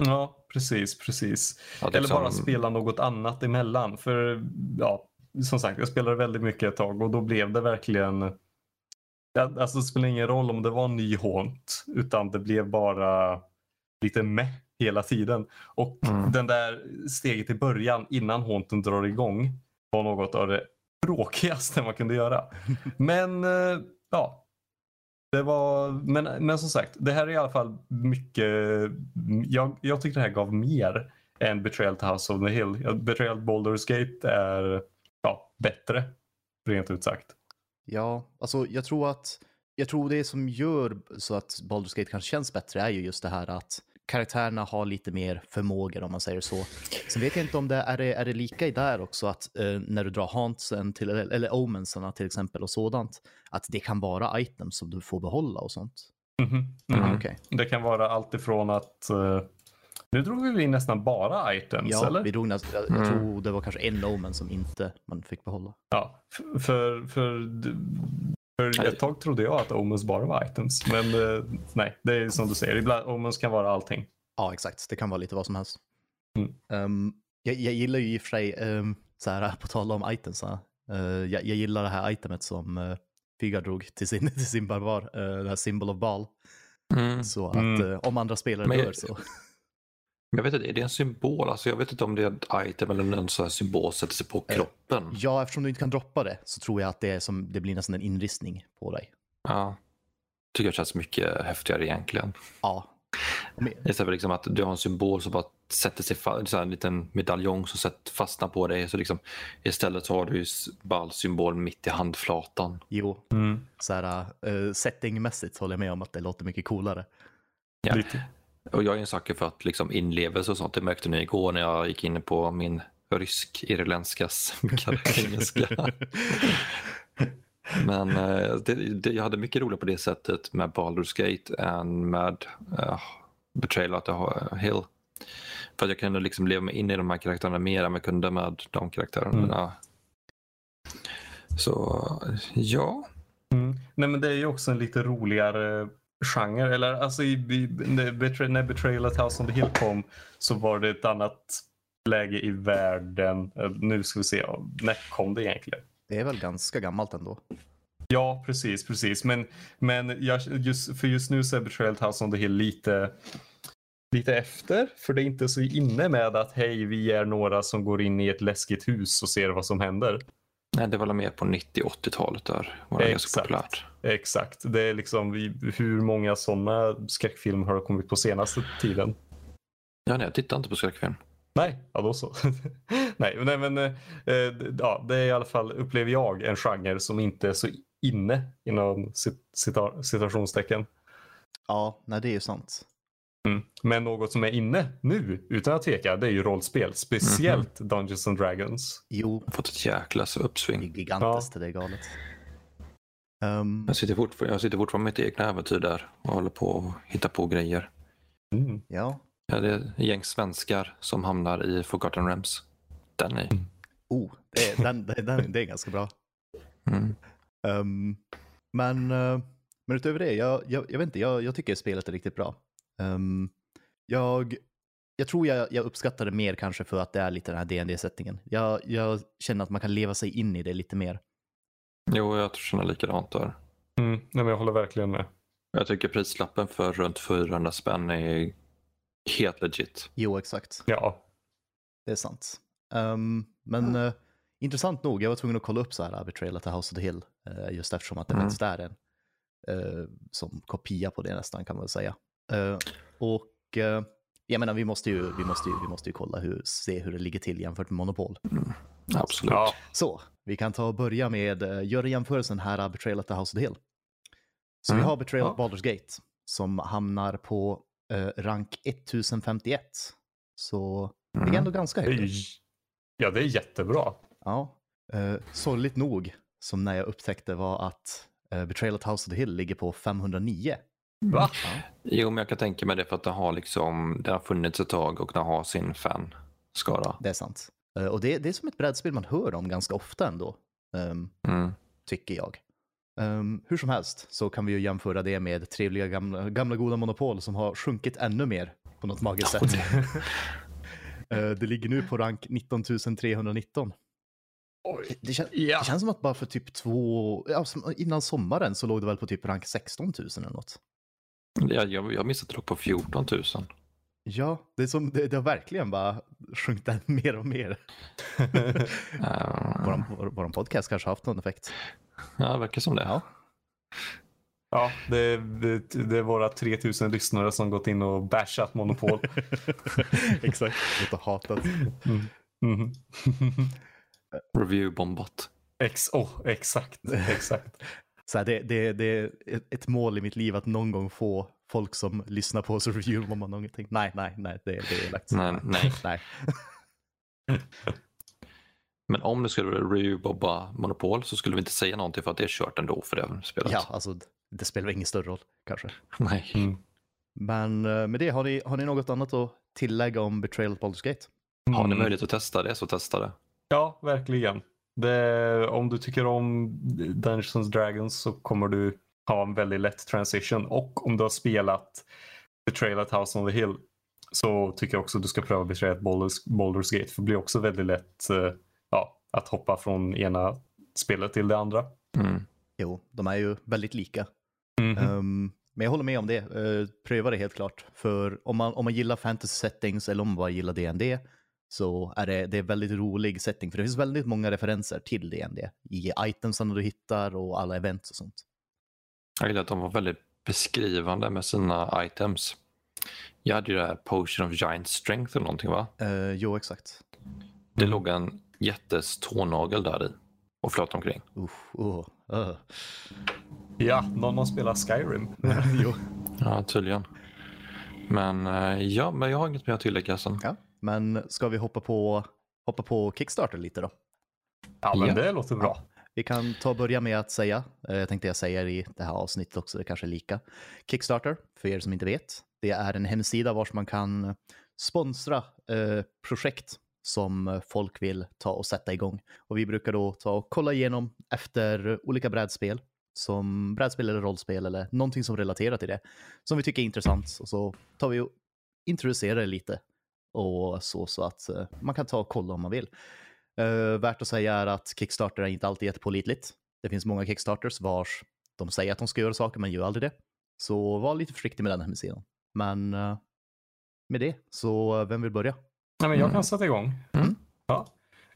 [SPEAKER 3] Ja, precis, precis.
[SPEAKER 2] Att
[SPEAKER 3] Eller
[SPEAKER 2] liksom-
[SPEAKER 3] bara spela något annat emellan. För ja, som sagt, jag spelade väldigt mycket ett tag och då blev det verkligen Ja, Alltså det spelar ingen roll om det var en ny Haunt utan det blev bara lite med hela tiden. Och
[SPEAKER 2] Mm.
[SPEAKER 3] den där steget i början innan Haunten drar igång var något av det tråkigaste man kunde göra. Men eh, ja, det var, men, men som sagt, det här är i alla fall mycket, jag, jag tycker det här gav mer än Betrayal to House of the Hill. Betrayal Baldur's Gate är ja, bättre, rent ut sagt.
[SPEAKER 1] Ja, alltså jag tror att jag tror det som gör så att Baldur's Gate kanske känns bättre är ju just det här att karaktärerna har lite mer förmågor om man säger så. Sen vet jag inte om det är, det, är det lika i där också att eh, när du drar hantsen till, eller, eller omensarna till exempel och sådant, att det kan vara items som du får behålla och sånt.
[SPEAKER 3] Mhm, mhm.
[SPEAKER 2] Mm.
[SPEAKER 1] Okej.
[SPEAKER 3] Det kan vara allt ifrån att eh, nu drog vi in nästan bara items,
[SPEAKER 1] Ja,
[SPEAKER 3] eller?
[SPEAKER 1] vi drog nästan, jag, jag
[SPEAKER 2] Mm.
[SPEAKER 1] tror det var kanske en omen som inte man fick behålla.
[SPEAKER 3] Ja, för, för, för ett tag trodde jag att omens bara var items. Men eh, nej, det är som du säger. Ibland, omens kan vara allting.
[SPEAKER 1] Ja, exakt. Det kan vara lite vad som helst.
[SPEAKER 3] Mm.
[SPEAKER 1] Ehm, jag, jag gillar ju i och för sig, um, så här, på tal om items, uh, jag, jag gillar det här itemet som uh, Fygar drog till sin, till sin barbar, uh, det här Symbol of Ball.
[SPEAKER 2] Mm.
[SPEAKER 1] Så att
[SPEAKER 3] Mm.
[SPEAKER 1] eh, om andra spelare
[SPEAKER 2] Men-
[SPEAKER 1] dör så.
[SPEAKER 2] Jag vet inte, är det en symbol? Alltså jag vet inte om det är ett item eller en sån här symbol sätter sig på kroppen.
[SPEAKER 1] Ja, eftersom du inte kan droppa det så tror jag att det, är som, det blir nästan en inristning på dig.
[SPEAKER 2] Ja. Tycker jag känns mycket häftigare egentligen.
[SPEAKER 1] Ja,
[SPEAKER 2] Istället för liksom att du har en symbol som bara sätter sig fast, en liten medaljong som fastnar på dig. Så liksom, istället så har du bara symbol mitt i handflatan.
[SPEAKER 1] Jo,
[SPEAKER 3] Mm.
[SPEAKER 1] så här, uh, settingmässigt håller jag med om att det låter mycket coolare.
[SPEAKER 2] Ja.
[SPEAKER 3] Lite.
[SPEAKER 2] Och jag är en sak för att liksom inlevelse och sånt, det märkte ni igår när jag gick in på min rysk-irländska engelska. Men eh, det, det, jag hade mycket roligt på det sättet med Baldur's Gate än med uh, Betrayal at the Hill. För att jag kunde liksom leva mig in i de här karaktärerna mer än jag kunde med de karaktärerna.
[SPEAKER 3] Mm.
[SPEAKER 2] Så ja,
[SPEAKER 3] Mm. Nej men det är ju också en lite roligare genre. Eller alltså i, i, när, Betray, när Betrayal at House on the Hill kom så var det ett annat läge i världen. Eh, Nu ska vi se, när kom det egentligen?
[SPEAKER 1] Det är väl ganska gammalt ändå.
[SPEAKER 3] Ja, precis, precis. Men, men jag, just, för just nu så är Betrayal at House on the Hill lite, lite efter. För det är inte så inne med att hej, vi är några som går in i ett läskigt hus och ser vad som händer.
[SPEAKER 2] nej, det var mer på 90-80-talet där var det ganska populärt.
[SPEAKER 3] Exakt. Det är liksom hur många sådana skräckfilmer har det kommit på senaste tiden?
[SPEAKER 2] Ja, nej, jag tittar inte på skräckfilm.
[SPEAKER 3] Nej, ja då så. nej, nej, men eh, ja, det är i alla fall, upplever jag, en genre som inte är så inne inom cit- cita- citationstecken.
[SPEAKER 1] Ja, nej det är ju sant.
[SPEAKER 3] Mm. Men något som är inne nu, utan att tveka, det är ju rollspel. Speciellt Dungeons and Dragons.
[SPEAKER 1] Jo,
[SPEAKER 2] Fått ett jäkla
[SPEAKER 1] det är
[SPEAKER 2] uppsving.
[SPEAKER 1] gigantiskt, det är galet. Ehm,
[SPEAKER 2] Jag sitter, fortfarande, jag sitter fortfarande med mitt egna äventyr där och håller på att hitta på grejer.
[SPEAKER 3] Mm.
[SPEAKER 1] ja,
[SPEAKER 2] Ja, det är ett gäng svenskar som hamnar i Forgotten Realms. Den är...
[SPEAKER 1] oh, det är, den, den, den, det är ganska bra.
[SPEAKER 2] Mm.
[SPEAKER 1] Ehm, men, eh, men utöver det, jag, jag, jag vet inte, jag, jag tycker spelet är riktigt bra. Ehm, jag, jag tror jag, jag uppskattar det mer kanske för att det är lite den här dd sättningen Jag, jag känner att man kan leva sig in i det lite mer.
[SPEAKER 2] Jo, jag känner likadant där.
[SPEAKER 3] Mm. Nej, men jag håller verkligen med.
[SPEAKER 2] Jag tycker prislappen för runt 400 spänn är helt legit.
[SPEAKER 1] Jo, exakt.
[SPEAKER 3] Ja.
[SPEAKER 1] Det är sant. Ehm, men eh, intressant nog, jag var tvungen att kolla upp så här, at the House of the Hill, eh, just eftersom att det
[SPEAKER 2] Mm.
[SPEAKER 1] faktiskt är en eh, som kopia på det nästan kan man väl säga. Och jag menar, vi måste ju, vi måste ju, vi måste ju kolla hur, se hur det ligger till jämfört med Monopol.
[SPEAKER 2] Absolut.
[SPEAKER 3] ja.
[SPEAKER 1] Så, vi kan ta och börja med, uh, göra jämförelsen här, Betrayal at the House of Hill. Så vi
[SPEAKER 2] Mm.
[SPEAKER 1] har Betrayal
[SPEAKER 3] Ja.
[SPEAKER 1] at Baldur's Gate som hamnar på eh, rank 1051. Så det är
[SPEAKER 2] Mm.
[SPEAKER 1] ändå ganska
[SPEAKER 3] är
[SPEAKER 1] högt.
[SPEAKER 3] ja, det är jättebra.
[SPEAKER 1] Ja, eh, sorgligt nog, som när jag upptäckte var att eh, Betrayal at House of the Hill ligger på 509.
[SPEAKER 3] Va?
[SPEAKER 1] Ja,
[SPEAKER 2] Jo, men jag kan tänka mig det för att det har, liksom, det har funnits ett tag och det har sin fanskara.
[SPEAKER 1] det är sant. Eh, och det, det är som ett brädspel man hör om ganska ofta ändå, ehm,
[SPEAKER 2] Mm.
[SPEAKER 1] tycker jag. Ehm, hur som helst så kan vi ju jämföra det med trevliga gamla, gamla goda Monopol som har sjunkit ännu mer på något magiskt sätt. Eh, det ligger nu på rank 19 319.
[SPEAKER 3] Oj.
[SPEAKER 1] Det, kän,
[SPEAKER 3] Ja.
[SPEAKER 1] det känns som att bara för typ två, ja, innan sommaren så låg det väl på typ rank 16 000 eller något.
[SPEAKER 2] Jag, jag, jag minns att det låg på 14 000.
[SPEAKER 1] Ja, det, är som, det, det har verkligen bara sjunkit mer och mer.
[SPEAKER 2] Uh,
[SPEAKER 1] Våran, vår, våran podcast kanske har haft någon effekt.
[SPEAKER 2] ja, det verkar som det.
[SPEAKER 1] Ja,
[SPEAKER 3] Ja, det, det, det är våra 3000 lyssnare som gått in och bashat Monopol.
[SPEAKER 1] exakt. Lite hatat.
[SPEAKER 3] Mm. Mhm.
[SPEAKER 2] Review-bombat.
[SPEAKER 3] Ex, oh, exakt, exakt.
[SPEAKER 1] Så här, det, det, det är ett- mål i mitt liv att någon gång få folk som lyssnar på oss och review om man någonting. Nej, nej, nej, det, det är lagt.
[SPEAKER 2] Nej, nej.
[SPEAKER 1] nej.
[SPEAKER 2] Men om du skulle review-bobba Monopol så skulle vi inte säga någonting för att det är kört ändå för det spelet.
[SPEAKER 1] Ja, alltså det spelar ingen större roll kanske.
[SPEAKER 2] Nej.
[SPEAKER 3] Mm.
[SPEAKER 1] Men eh, med det, har ni, har ni något annat att tillägga om Betrayal of Baldur's Gate?
[SPEAKER 2] Har ni
[SPEAKER 3] Mm.
[SPEAKER 2] möjlighet att testa det så testa det.
[SPEAKER 3] Ja, verkligen. Det, om du tycker om Dungeons Dragons så kommer du ha en väldigt lätt transition. Och om du har spelat Betrayal at House on the Hill så tycker jag också att du ska pröva Betrayal at Baldur's, Baldur's Gate. För det blir också väldigt lätt eh, ja, att hoppa från ena spelet till det andra.
[SPEAKER 2] Mm.
[SPEAKER 1] Jo, de är ju väldigt lika.
[SPEAKER 3] Mhm.
[SPEAKER 1] Ehm, men jag håller med om det. Uh, pröva det helt klart. För om man, om man gillar fantasy settings eller om man bara gillar D&D så är det, det är väldigt rolig setting. För det finns väldigt många referenser till D&D i itemsen du hittar och alla events och sånt.
[SPEAKER 2] Jag gillar att de var väldigt beskrivande med sina items. Jag hade ju det här Potion of Giant Strength eller någonting va?
[SPEAKER 1] Uh, jo, exakt.
[SPEAKER 2] Det låg en jättes tånagel där i och flöt omkring.
[SPEAKER 1] Uh, uh, uh.
[SPEAKER 3] Ja, någon har spelat Skyrim.
[SPEAKER 1] jo.
[SPEAKER 2] Ja, tydligen. Men eh, ja, men jag har inget mer att tillägga sen.
[SPEAKER 1] Ja. Men ska vi hoppa på, hoppa på Kickstarter lite då?
[SPEAKER 3] Ja, men
[SPEAKER 2] Ja.
[SPEAKER 3] det låter bra.
[SPEAKER 1] Vi kan ta och börja med att säga, eh, jag tänkte jag säger i det här avsnittet också, det kanske är lika. Kickstarter, för er som inte vet, det är en hemsida vars man kan sponsra eh, projekt som folk vill ta och sätta igång. Och vi brukar då ta och kolla igenom efter olika brädspel, som brädspel eller rollspel eller någonting som relaterar till det, som vi tycker är intressant. Och så tar vi och introducerar det lite och så, så att eh, man kan ta och kolla om man vill. Uh, värt att säga är att Kickstarter är inte alltid jättepålitligt. Det finns många Kickstarters vars de säger att de ska göra saker men gör aldrig det. Så var lite försiktig med den hemsidan. Men eh, med det, så eh, vem vill börja?
[SPEAKER 3] Nej, men jag
[SPEAKER 2] Mm.
[SPEAKER 3] kan sätta igång.
[SPEAKER 2] Mm.
[SPEAKER 3] Ja.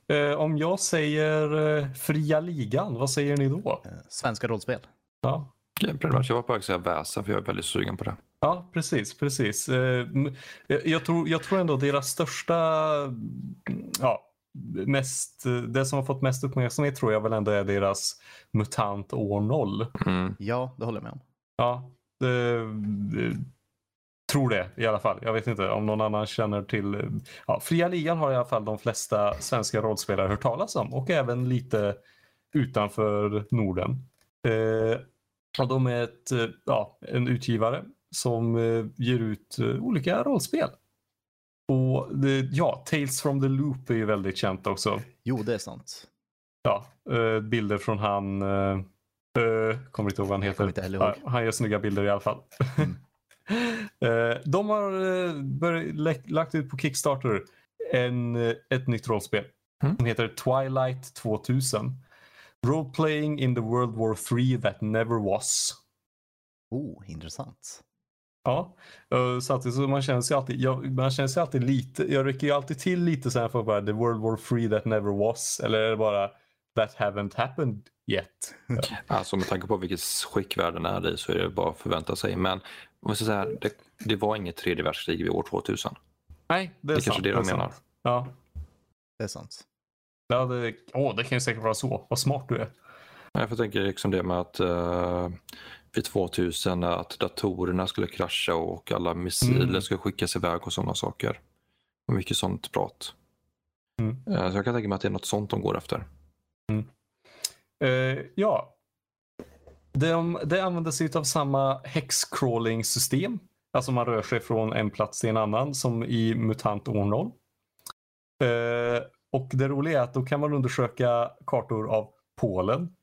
[SPEAKER 3] Eh, om jag säger eh, fria ligan, vad säger ni då?
[SPEAKER 1] Eh, svenska rollspel.
[SPEAKER 3] Ja.
[SPEAKER 2] Jag var på väg att säga väsen för jag är väldigt sugen på det.
[SPEAKER 3] Ja, precis, precis. Eh, jag, tror, jag tror ändå deras största, ja, mest, det som har fått mest uppmärksamhet tror jag väl ändå är deras MUTANT år 0.
[SPEAKER 2] Mm.
[SPEAKER 1] Ja, det håller jag med om.
[SPEAKER 3] Ja, det, det, tror det i alla fall. Jag vet inte om någon annan känner till. Ja, Fria ligan har i alla fall de flesta svenska rollspelare hört talas om och även lite utanför Norden. Eh, och de är ett, eh, ja, en utgivare som eh, ger ut eh, olika rollspel. Och det, ja, Tales from the Loop är ju väldigt känt också.
[SPEAKER 1] Jo, det är sant.
[SPEAKER 3] Ja, eh, bilder från han, eh, eh, kommer inte ihåg vad han heter.
[SPEAKER 1] inte heller ihåg.
[SPEAKER 3] Ja, han gör snygga bilder i alla fall.
[SPEAKER 1] Mm.
[SPEAKER 3] Eh, de har eh, bör- lä- lagt ut på Kickstarter en, ett nytt rollspel
[SPEAKER 2] Mm.
[SPEAKER 3] som heter Twilight 2000. Role playing in the World War 3 that never was.
[SPEAKER 1] Oh, intressant.
[SPEAKER 3] Ja, eh, samtidigt så man känner sig alltid, jag, man känner sig alltid lite, jag rycker ju alltid till lite så här för bara the World War 3 that never was. Eller är det bara that haven't happened yet?
[SPEAKER 2] Alltså med tanke på vilket skick världen är i så är det bara att förvänta sig. Men ska säga, det, det var inget tredje världskrig vid år 2000.
[SPEAKER 3] Nej, det är
[SPEAKER 2] Det är
[SPEAKER 3] sant.
[SPEAKER 2] kanske det de
[SPEAKER 3] är
[SPEAKER 2] menar.
[SPEAKER 3] Ja,
[SPEAKER 1] Det är sant.
[SPEAKER 3] ja det, åh, det kan ju säkert vara så. Vad smart du är.
[SPEAKER 2] Jag får tänka liksom det med att uh, vid 2000 att datorerna skulle krascha och alla missiler
[SPEAKER 3] Mm.
[SPEAKER 2] skulle skickas iväg och sådana saker. Och mycket sånt prat.
[SPEAKER 3] Mm.
[SPEAKER 2] Eh, så jag kan tänka mig att det är något sånt de går efter.
[SPEAKER 3] Eh, ja. De, det använder sig av samma hexcrawling system. Alltså man rör sig från en plats till en annan som i MUTANT år 0. Eh, och det roliga är att då kan man undersöka kartor av Polen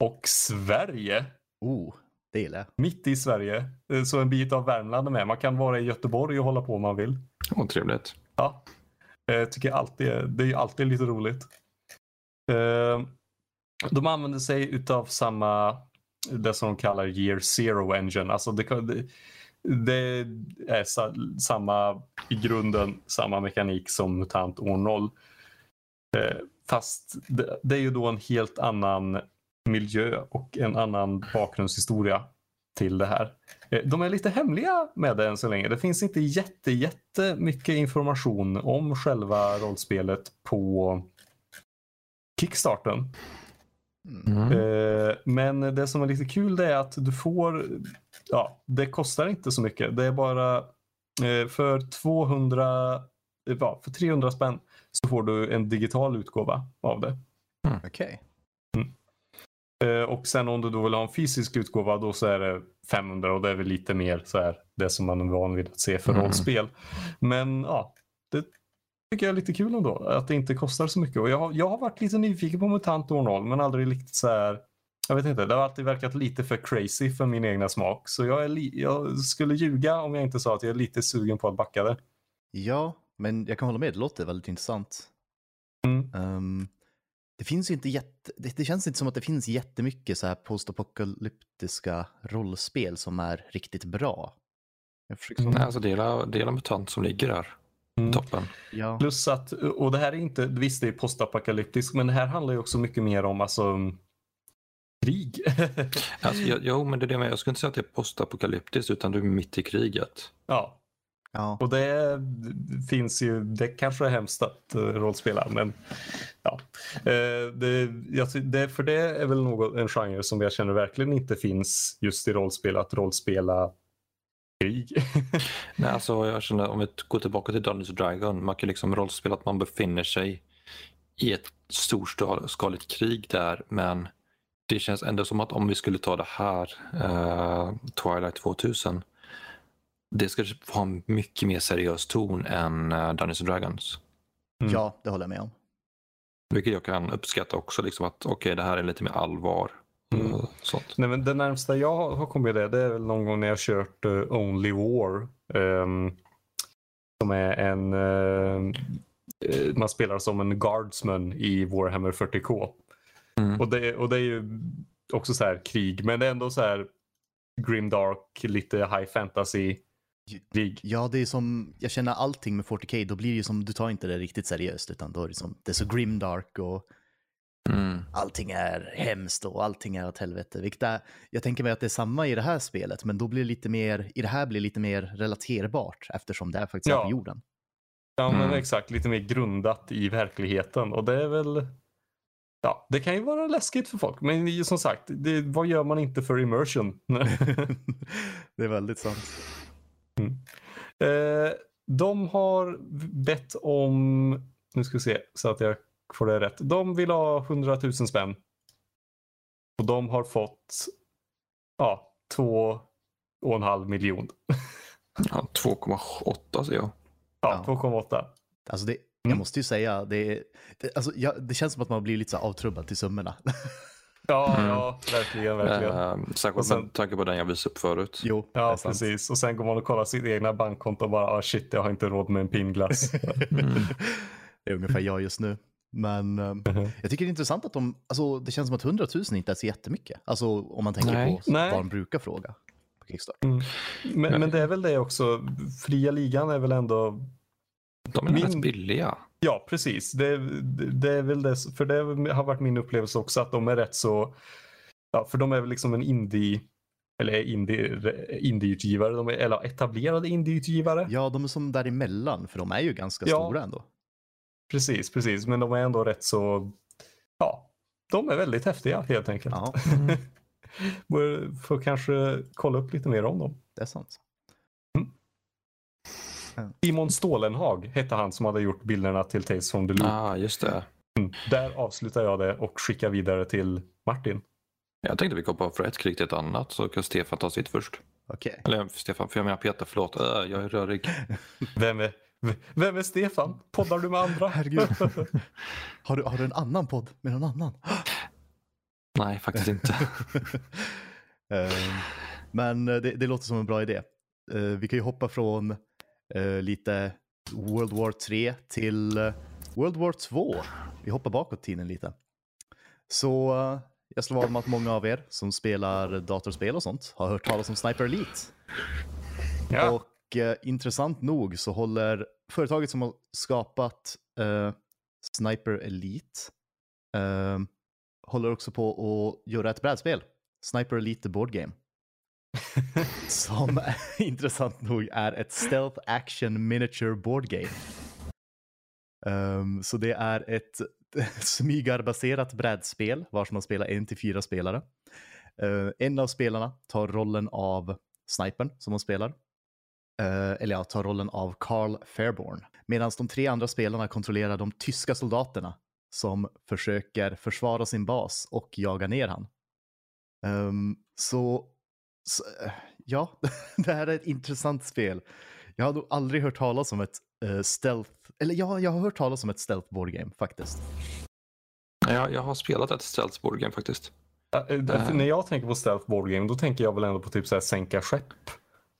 [SPEAKER 3] och Sverige.
[SPEAKER 1] Oh, det gillar jag.
[SPEAKER 3] Mitt i Sverige. Eh, Så en bit av Värmland är med. Man kan vara i Göteborg och hålla på om man vill.
[SPEAKER 2] Åh, trevligt.
[SPEAKER 3] Ja, eh, tycker jag alltid är, det är alltid lite roligt. Eh, de använder sig utav samma, det som de kallar year zero engine. Alltså det, det, är sa, samma, i grunden samma mekanik som MUTANT år 0. Eh, fast det, det är ju då en helt annan miljö och en annan bakgrundshistoria till det här. Eh, De är lite hemliga med det än så länge. Det finns inte jätte, jätte mycket information om själva rollspelet på Kickstarten.
[SPEAKER 1] Mm.
[SPEAKER 2] Mm.
[SPEAKER 3] Eh, Men det som är lite kul det är att du får, ja, det kostar inte så mycket. Det är bara eh, för 200, eh, ja, för 300 spänn så får du en digital utgåva av det.
[SPEAKER 1] Okej.
[SPEAKER 3] Eh, Och sen om du då vill ha en fysisk utgåva då så är det 500 och det är väl lite mer så här det som man är van vid att se för
[SPEAKER 2] Mm.
[SPEAKER 3] rollspel. Men ja, det tycker jag är lite kul ändå att det inte kostar så mycket. Och jag har, jag har varit lite nyfiken på MUTANT år 0 men aldrig riktigt så här jag vet inte, det har alltid verkat lite för crazy för min egna smak. Så jag, är jag skulle ljuga om jag inte sa att jag är lite sugen på att backa det.
[SPEAKER 1] Ja, men jag kan hålla med, det låter väldigt intressant.
[SPEAKER 3] Mm.
[SPEAKER 1] Ehm, det finns ju inte jätte, det, det känns inte som att det finns jättemycket så här postapokalyptiska rollspel som är riktigt bra.
[SPEAKER 3] Mm.
[SPEAKER 2] Nej, alltså det är hela- det är hela MUTANT som ligger där.
[SPEAKER 3] Mm.
[SPEAKER 2] Toppen.
[SPEAKER 1] ja.
[SPEAKER 3] Plus att, och det här är inte, visst det är postapokalyptiskt, men det här handlar ju också mycket mer om alltså krig.
[SPEAKER 2] Alltså, jag, jo, men det är det med. Jag skulle inte säga att det är postapokalyptiskt utan du är mitt i kriget.
[SPEAKER 3] ja.
[SPEAKER 1] Ja.
[SPEAKER 3] Och det finns ju, det kanske är hemskt att uh, rollspela men ja. Uh, det, det, för det är väl något, en genre som jag känner verkligen inte finns just i rollspel, att rollspela krig.
[SPEAKER 2] Nej, alltså jag känner om vi går tillbaka till Dungeons Dragon, man kan liksom rollspela att man befinner sig i ett storskaligt krig där men det känns ändå som att om vi skulle ta det här, uh, Twilight 2000, det ska ha en mycket mer seriös ton än uh, Dungeons Dragons.
[SPEAKER 1] Mm. Ja, det håller jag med om.
[SPEAKER 2] Vilket jag kan uppskatta också, liksom att okej, okay, det här är lite mer allvar. Mm. Sånt.
[SPEAKER 3] Nej, men det närmsta jag har kommit det, det är väl någon gång när jag kört uh, Only War. Um, som är en... Uh, man spelar som en guardsman i Warhammer 40K. Mm. Och, det, och det är ju också så här krig, men det är ändå så här grimdark, lite high fantasy krig.
[SPEAKER 1] Ja, det är som, jag känner allting med 40K, då blir det ju som, du tar inte det riktigt seriöst, utan då är det som, det är så grimdark och mm. allting är hemskt och allting är åt helvete. Vilket är, jag tänker mig att det är samma i det här spelet, men då blir det lite mer, i det här blir det lite mer relaterbart eftersom det är faktiskt ja. på jorden.
[SPEAKER 3] Ja, men mm. exakt, lite mer grundat i verkligheten och det är väl Ja, det kan ju vara läskigt för folk, men som sagt, det, vad gör man inte för immersion?
[SPEAKER 1] det är väldigt sant.
[SPEAKER 3] Mm. Eh, de har bett om, nu ska vi se så att jag får det rätt. De vill ha 100 000 spänn. Och de har fått ja, två och en halv miljon.
[SPEAKER 2] ja, 2,8 säger jag.
[SPEAKER 3] Ja, ja. 2,8.
[SPEAKER 1] Alltså det, jag mm. måste ju säga, det, det, alltså, ja, det känns som att man blir lite så avtrubbad till summorna.
[SPEAKER 3] Ja, mm. ja, verkligen. verkligen. Uh,
[SPEAKER 2] särskilt sen, med tanke på den jag visade upp förut.
[SPEAKER 3] Jo, ja, precis. Och sen går man och kollar sitt egna bankkonto och bara, ah, shit, jag har inte råd med en pingglass.
[SPEAKER 1] mm. Det är ungefär jag just nu. Men uh -huh. jag tycker det är intressant att de, alltså det känns som att 100 000 inte är så jättemycket. Alltså om man tänker Nej. på Nej. vad de brukar fråga på Kickstarter. Mm.
[SPEAKER 3] Men, men det är väl det också, fria ligan är väl ändå
[SPEAKER 2] de är min... rätt billiga.
[SPEAKER 3] Ja, precis. Det, det, det, är väl det, för det har varit min upplevelse också att de är rätt så, ja, för de är väl liksom en indie, eller indie, indieutgivare, de är, eller etablerade indieutgivare.
[SPEAKER 1] Ja, de är som däremellan, för de är ju ganska ja, stora ändå.
[SPEAKER 3] Precis, precis, men de är ändå rätt så, ja, de är väldigt häftiga helt enkelt. Ja. Mm. får kanske kolla upp lite mer om dem.
[SPEAKER 1] Det är sant.
[SPEAKER 3] Simon Stålenhag hette han som hade gjort bilderna till Tales from the Loop.
[SPEAKER 2] Ah, just det.
[SPEAKER 3] Mm. Där avslutar jag det och skickar vidare till Martin.
[SPEAKER 2] Jag tänkte vi hoppar från ett krig till ett annat så kan Stefan ta sitt först.
[SPEAKER 1] Okej. Okay.
[SPEAKER 2] Eller Stefan, för jag menar Peter, förlåt. Äh, jag är rörig.
[SPEAKER 3] Vem är, vem är Stefan? Poddar du med andra?
[SPEAKER 1] Herregud. Har du, har du en annan podd med någon annan?
[SPEAKER 2] Nej, faktiskt inte.
[SPEAKER 1] Ehm, men det, det, låter som en bra idé. Eh, vi kan ju hoppa från uh, lite World War 3 till uh, World War 2. Vi hoppar bakåt tiden lite. Så uh, jag slår vad med att många av er som spelar datorspel och sånt har hört talas om Sniper Elite. Ja. Och intressant nog så håller företaget som har skapat Sniper Elite håller också på att göra ett brädspel. Sniper Elite The Board Game som intressant nog är ett stealth action miniature board game. Um, så det är ett smygarbaserat brädspel vars man spelar en till fyra spelare. Uh, en av spelarna tar rollen av snipern som man spelar. Uh, eller ja, tar rollen av Carl Fairborn. Medan de tre andra spelarna kontrollerar de tyska soldaterna som försöker försvara sin bas och jaga ner han. Um, så så, ja, det här är ett intressant spel. Jag har nog aldrig hört talas om ett uh, stealth, eller ja, jag har hört talas om ett stealth board game faktiskt.
[SPEAKER 2] Ja, jag har spelat ett stealth board game faktiskt.
[SPEAKER 3] Uh, uh, när jag tänker på stealth board game, då tänker jag väl ändå på typ så här sänka skepp.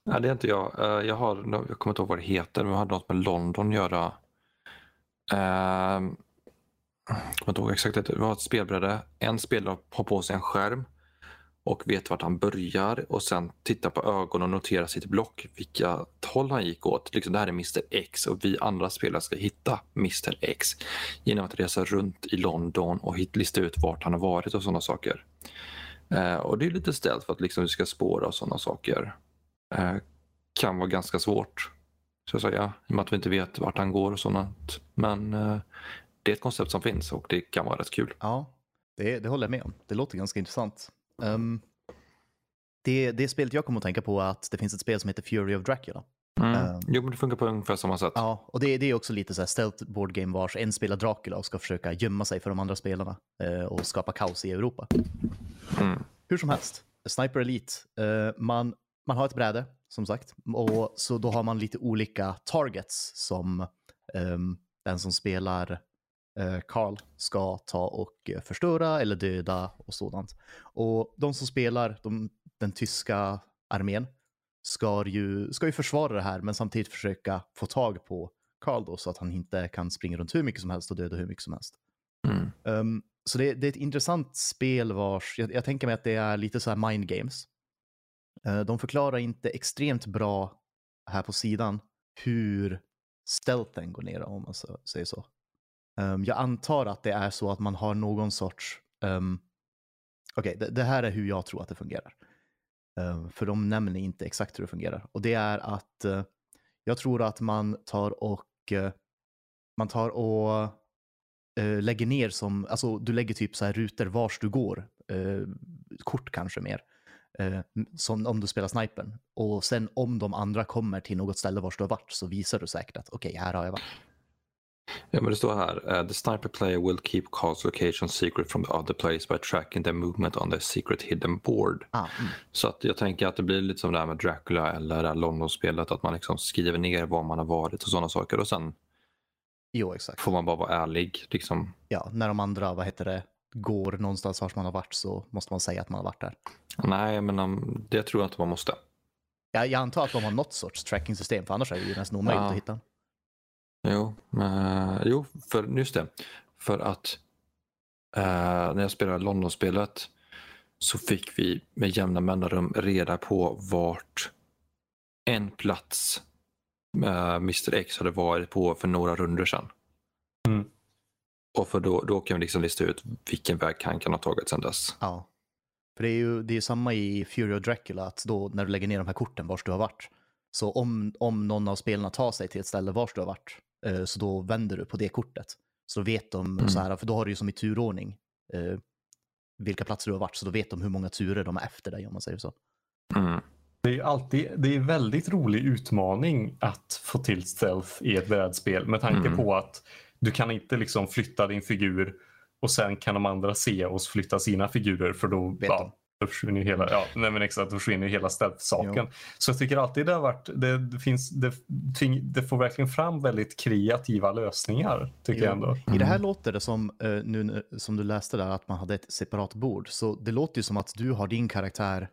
[SPEAKER 2] Nej, det är inte jag. jag, har, jag kommer inte ihåg vad det heter, men jag hade något med London att göra. jag kommer inte ihåg exakt. Det var ett spelbräde. En spelare har på sig en skärm och vet vart han börjar och sen tittar på ögonen och noterar sitt block, vilka håll han gick åt. Liksom, det här är Mr X och vi andra spelare ska hitta Mr X genom att resa runt i London och lista ut vart han har varit och sådana saker. Eh, och det är lite ställt för att liksom vi ska spåra och sådana saker. Eh, kan vara ganska svårt. så att säga. I och med att vi inte vet vart han går och sånt. Men eh, det är ett koncept som finns och det kan vara rätt kul.
[SPEAKER 1] Ja, det, det håller jag med om. Det låter ganska intressant. Um, det, det spelet jag kommer att tänka på är att det finns ett spel som heter Fury of Dracula.
[SPEAKER 2] Mm.
[SPEAKER 1] Eh.
[SPEAKER 2] Jo, men det funkar på ungefär samma sätt.
[SPEAKER 1] Ja, och det, det är också lite så här stealth board game vars en spelar Dracula och ska försöka gömma sig för de andra spelarna eh, och skapa kaos i Europa.
[SPEAKER 2] Mm.
[SPEAKER 1] Hur som helst, Sniper Elite, eh, man, man har ett bräde som sagt och så då har man lite olika targets som ehm, den som spelar eh, Carl ska ta och eh, förstöra eller döda och sådant. Och de som spelar de, den tyska armén ska ju, ska ju försvara det här men samtidigt försöka få tag på Carl då så att han inte kan springa runt hur mycket som helst och döda hur mycket som helst.
[SPEAKER 2] Mm.
[SPEAKER 1] Um, så det, det är ett intressant spel vars, jag, jag tänker mig att det är lite så här mind games. Uh, de förklarar inte extremt bra här på sidan hur stealthen går ner om man så, säger så. Um, jag antar att det är så att man har någon sorts, um, okej okay, det, det, här är hur jag tror att det fungerar. Um, för de nämner inte exakt hur det fungerar. Och det är att uh, jag tror att man tar och uh, man tar och uh, lägger ner som, alltså du lägger typ så här rutor vars du går, kort kanske mer, som om du spelar snipern. Och sen om de andra kommer till något ställe vars du har varit så visar du säkert att okej, okay, här har jag varit.
[SPEAKER 2] Ja, men det står här. Uh, the sniper player will keep calls location secret from the other players by tracking their movement on their secret hidden board.
[SPEAKER 1] Ah, mm.
[SPEAKER 2] Så att jag tänker att det blir lite som det här med Dracula eller det här London-spelet. Att man liksom skriver ner var man har varit och sådana saker. Och sen
[SPEAKER 1] jo, exakt.
[SPEAKER 2] får man bara vara ärlig. Liksom.
[SPEAKER 1] Ja, när de andra, vad heter det, går någonstans vart man har varit så måste man säga att man har varit där.
[SPEAKER 2] Nej, men um, det tror jag inte man måste.
[SPEAKER 1] Ja, jag antar att de har något sorts tracking-system, för annars är det ju nästan omöjligt
[SPEAKER 2] Ja.
[SPEAKER 1] att hitta.
[SPEAKER 2] Jo, men, jo för, just det. För att eh, när jag spelade London-spelet så fick vi med jämna mellanrum reda på vart en plats eh, Mr X hade varit på för några runder sedan.
[SPEAKER 3] Mm.
[SPEAKER 2] Och för då, då kan vi liksom lista ut vilken väg han kan ha tagit sedan dess.
[SPEAKER 1] Ja. För det är ju det är samma i Fury of Dracula, att då när du lägger ner de här korten vars du har varit, så om, om någon av spelarna tar sig till ett ställe vars du har varit, så då vänder du på det kortet. Så vet de,
[SPEAKER 2] Mm.
[SPEAKER 1] så här, för då har du ju som i turordning eh, vilka platser du har varit, så då vet de hur många turer de är efter dig om man säger så.
[SPEAKER 2] Mm.
[SPEAKER 3] Det är alltid det är en väldigt rolig utmaning att få till stealth i ett brädspel med tanke
[SPEAKER 2] Mm.
[SPEAKER 3] på att du kan inte liksom flytta din figur och sen kan de andra se och flytta sina figurer för då,
[SPEAKER 1] Vet
[SPEAKER 3] ja,
[SPEAKER 1] de.
[SPEAKER 3] Då försvinner ju hela, ja, nej men exakt, då försvinner hela stealth-saken. Så jag tycker alltid det har varit, det, finns, det, det får verkligen fram väldigt kreativa lösningar tycker jag ändå.
[SPEAKER 1] I det här
[SPEAKER 2] Mm.
[SPEAKER 1] låter det som, eh, nu som du läste där, att man hade ett separat bord. Så det låter ju som att du har din karaktär,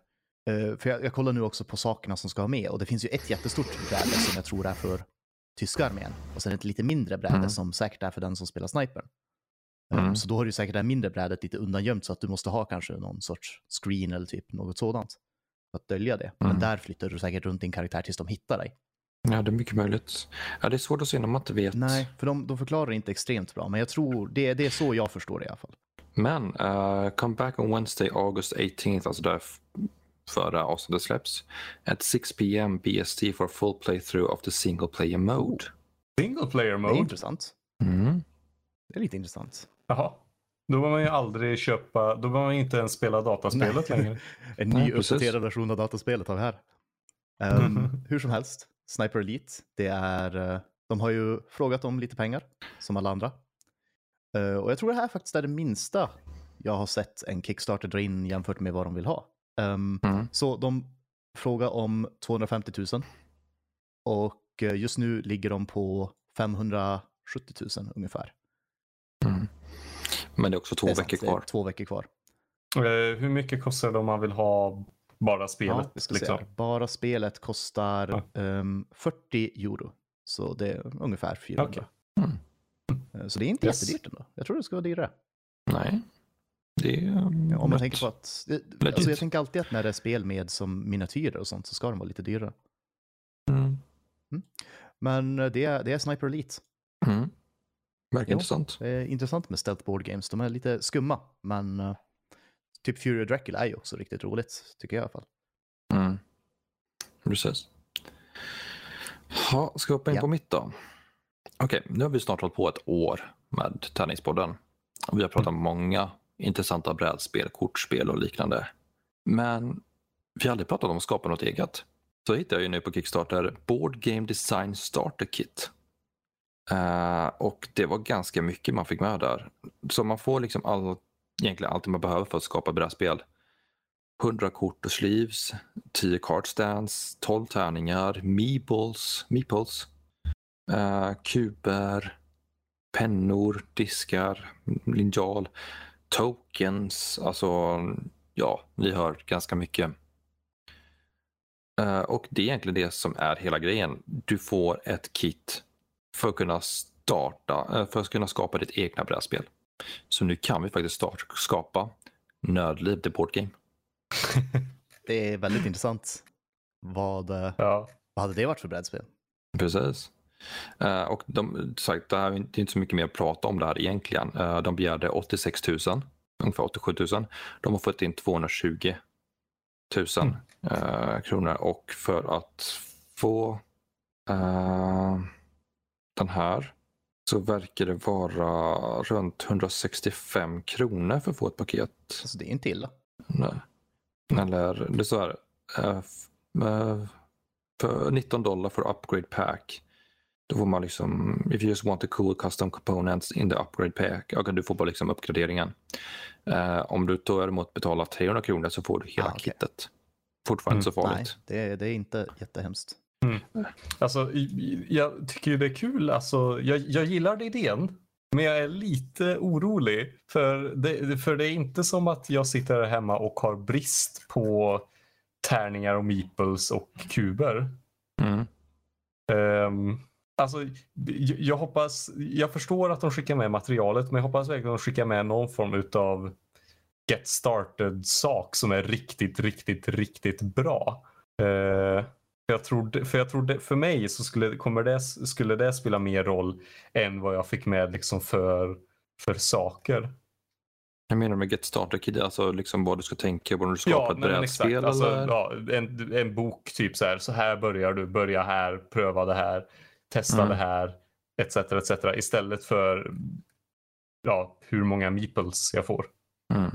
[SPEAKER 1] eh, för jag, jag kollar nu också på sakerna som ska vara med och det finns ju ett jättestort bräde som jag tror är för tyska armén och sen ett lite mindre bräde
[SPEAKER 2] Mm.
[SPEAKER 1] som säkert är för den som spelar snipern. Eh,
[SPEAKER 2] Mm.
[SPEAKER 1] Så då har du säkert det här mindre brädet lite undangömt så att du måste ha kanske någon sorts screen eller typ något sådant för att dölja det. Men
[SPEAKER 2] Mm.
[SPEAKER 1] där flyttar du säkert runt din karaktär tills de hittar dig.
[SPEAKER 2] Ja, det är mycket möjligt. Ja, det är svårt att se när man inte vet.
[SPEAKER 1] Nej, för de, de förklarar inte extremt bra, men jag tror det, det är så jag förstår det i alla fall.
[SPEAKER 2] Men uh, come back on Wednesday, August 18th, alltså där f- före avsnittet släpps. At 6 p.m. BST for a full playthrough of the single player mode.
[SPEAKER 3] Single player
[SPEAKER 1] Det är
[SPEAKER 3] mode,
[SPEAKER 1] intressant.
[SPEAKER 2] Mm.
[SPEAKER 1] Det är lite intressant.
[SPEAKER 3] Jaha. Då behöver man ju aldrig köpa, då behöver man inte ens spela dataspelet
[SPEAKER 1] Nej.
[SPEAKER 3] längre.
[SPEAKER 1] En ny uppdaterad version av dataspelet har vi här. Ehm, hur som helst, Sniper Elite, det är, eh, de har ju frågat om lite pengar, som alla andra. Eh, och jag tror det här faktiskt är det minsta jag har sett en Kickstarter dra in jämfört med vad de vill ha. Ehm,
[SPEAKER 2] Mm.
[SPEAKER 1] Så de frågar om 250 000 och eh, just nu ligger de på 570 000 ungefär.
[SPEAKER 2] Mm. Men det är också två
[SPEAKER 1] Det är sant,
[SPEAKER 2] veckor kvar.
[SPEAKER 1] Två veckor kvar.
[SPEAKER 3] Eh, hur mycket kostar det om man vill ha bara spelet?
[SPEAKER 1] Ja,
[SPEAKER 3] liksom?
[SPEAKER 1] Bara spelet kostar ehm, 40 euro. Så det är ungefär 400.
[SPEAKER 3] Okej.
[SPEAKER 2] Mm.
[SPEAKER 1] Eh, Så det är inte
[SPEAKER 3] Yes.
[SPEAKER 1] jättedyrt ändå. Jag tror det ska vara dyrare.
[SPEAKER 2] Nej. Det är um,
[SPEAKER 1] Ja, om man tänker på att... Det, alltså jag tänker alltid att när det är spel med som miniatyrer och sånt så ska de vara lite dyrare.
[SPEAKER 2] Mm.
[SPEAKER 1] Men eh, det är, det är Sniper Elite.
[SPEAKER 2] Mm. Verkar intressant.
[SPEAKER 1] Det är intressant med stealth board games. De är lite skumma, men eh, typ Fury of Dracula är ju också riktigt roligt, tycker jag i alla fall.
[SPEAKER 2] Mm. Precis. Ha, ska vi hoppa in
[SPEAKER 1] Ja.
[SPEAKER 2] på mitt då? Okej, nu har vi snart hållit på ett år med Tärningspodden. Och Vi har pratat om många intressanta brädspel, kortspel och liknande. Men vi har aldrig pratat om att skapa något eget. Så hittade jag ju nu på Kickstarter Board Game Design Starter Kit. Uh, och det var ganska mycket man fick med där. Så man får liksom all, egentligen allt man behöver för att skapa brädspel. 100 kort och sleeves, 10 kartstands, 12 tärningar, meeples, meeples uh, kuber, pennor, diskar, linjal, tokens, alltså ja, ni hör ganska mycket. Uh, och det är egentligen det som är hela grejen. Du får ett kit för att kunna starta, eh, för att kunna skapa ditt egna brädspel. Så nu kan vi faktiskt start, skapa Nördliv, the board game.
[SPEAKER 1] Det är väldigt intressant. Vad, eh,
[SPEAKER 3] Ja.
[SPEAKER 1] vad hade det varit för brädspel?
[SPEAKER 2] Precis. Eh, och de, sagt, det, här, det är inte så mycket mer att prata om det här egentligen. Eh, de begärde 86 000, ungefär 87 000. De har fått in 220 000 eh, kronor och för att få den här så verkar det vara runt 165 kronor för att få ett paket.
[SPEAKER 1] Alltså, det är inte illa.
[SPEAKER 2] Nej. Eller det är så här. eh, eh, för 19 dollar för upgrade pack. Då får man liksom, if you just want the cool custom components in the upgrade pack, ja, du får bara liksom uppgraderingen. Eh, om du däremot betalar 300 kronor så får du hela
[SPEAKER 1] Ah, okej.
[SPEAKER 2] kittet. Fortfarande
[SPEAKER 3] Mm,
[SPEAKER 2] så
[SPEAKER 1] Nej,
[SPEAKER 2] farligt.
[SPEAKER 1] det, det är inte jättehemskt.
[SPEAKER 3] Alltså, i- i- jag tycker ju det är kul. Alltså, jag, jag gillar idén. Men jag är lite orolig. För det, för det är inte som att jag sitter här hemma och har brist på tärningar och meeples och kuber.
[SPEAKER 2] Mm.
[SPEAKER 3] Um, alltså, jag, hoppas, jag förstår att de skickar med materialet men jag hoppas verkligen att de skickar med någon form utav get started sak som är riktigt, riktigt, riktigt bra. För jag tror, för, jag tror det, för mig så skulle, kommer det, skulle det spela mer roll än vad jag fick med liksom för, för saker.
[SPEAKER 2] Jag menar med Get Starter Kid, alltså liksom vad du ska tänka på när du skapar ett
[SPEAKER 3] nej, men
[SPEAKER 2] brädspel
[SPEAKER 3] Alltså, ja, en, en bok typ så här. Så här börjar du. Börja här. Pröva det här. Testa
[SPEAKER 2] Mm.
[SPEAKER 3] det här. Etc. etc. Istället för ja, hur många meeples jag får.
[SPEAKER 2] Mm.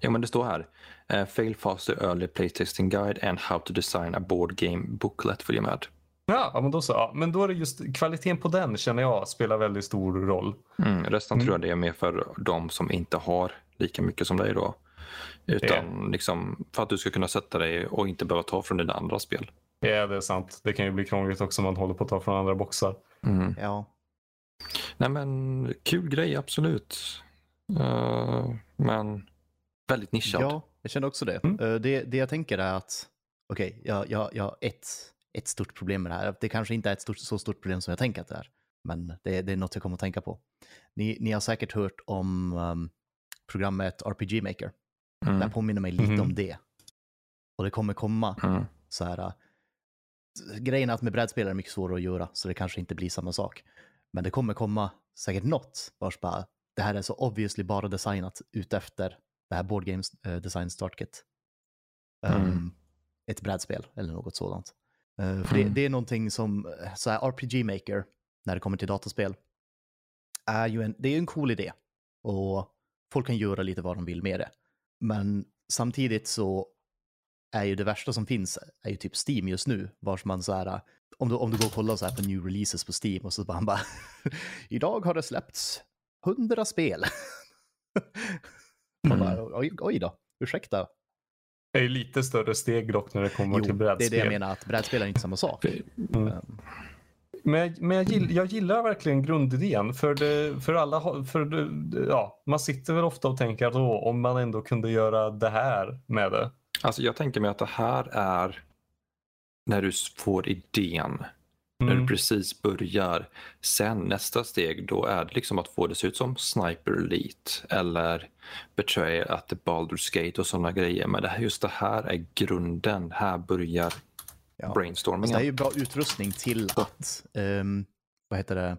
[SPEAKER 2] Ja, men det står här. Eh, fail faster early playtesting guide and how to design a board game booklet följer med.
[SPEAKER 3] Ja, ja, men då så. Ja. Men då är det just kvaliteten på den känner jag spelar väldigt stor roll.
[SPEAKER 2] Mm, resten
[SPEAKER 3] Mm.
[SPEAKER 2] tror jag det är mer för de som inte har lika mycket som dig då. Utan liksom för att du ska kunna sätta dig och inte behöva ta från dina andra spel.
[SPEAKER 3] Ja, det är sant. Det kan ju bli krångligt också om man håller på att ta från andra boxar.
[SPEAKER 2] Mm.
[SPEAKER 1] Ja,
[SPEAKER 2] Nej men kul grej absolut. Eh, men väldigt nischad.
[SPEAKER 1] ja jag känner också det.
[SPEAKER 3] Mm.
[SPEAKER 1] Eh, det. Det jag tänker är att, okej, jag, jag, jag har ett, ett stort problem med det här. Det kanske inte är ett stort, så stort problem som jag tänker att det är, men det, det är något jag kommer att tänka på. Ni, ni har säkert hört om um, programmet RPG Maker. Det
[SPEAKER 2] Mm.
[SPEAKER 1] påminner mig lite
[SPEAKER 3] Mhm.
[SPEAKER 1] om det. Och det kommer komma
[SPEAKER 2] Mm.
[SPEAKER 1] så här. äh, Grejen är att med brädspel är det mycket svårare att göra, så det kanske inte blir samma sak. Men det kommer komma säkert något vars bara, det här är så obviously bara designat utefter det här Board Games eh, Design Start Kit. Um,
[SPEAKER 2] Mm.
[SPEAKER 1] Ett brädspel eller något sådant. Eh, för det,
[SPEAKER 2] Mm.
[SPEAKER 1] det är någonting som, eh, så här RPG Maker, när det kommer till dataspel, är ju en, det är en cool idé. Och folk kan göra lite vad de vill med det. Men samtidigt så är ju det värsta som finns är ju typ Steam just nu, vars man så här, om du, om du går och kollar så här på new releases på Steam och så bara, han bara idag har det släppts hundra spel. Man
[SPEAKER 2] Mm.
[SPEAKER 1] bara, oj, oj då, ursäkta.
[SPEAKER 3] Det är ju lite större steg dock när det kommer
[SPEAKER 1] Jo,
[SPEAKER 3] till
[SPEAKER 1] det är
[SPEAKER 3] brädspel.
[SPEAKER 1] det jag menar, att brädspel är inte samma sak.
[SPEAKER 3] Mm.
[SPEAKER 1] Um,
[SPEAKER 3] Men, jag- men jag, gill, jag gillar verkligen grundidén. För, det, för alla, för det, ja, man sitter väl ofta och tänker att åh, om man ändå kunde göra det här med det.
[SPEAKER 2] Alltså jag tänker mig att det här är när du får idén. När
[SPEAKER 3] Mm.
[SPEAKER 2] du precis börjar. Sen nästa steg då är det liksom att få det se ut som Sniper Elite eller Betrayal at the Baldur's Gate och sådana grejer. Men det här, just det här är grunden. Här börjar
[SPEAKER 1] ja.
[SPEAKER 2] Brainstormingen.
[SPEAKER 1] det är ju bra utrustning till att, ehm, vad heter det,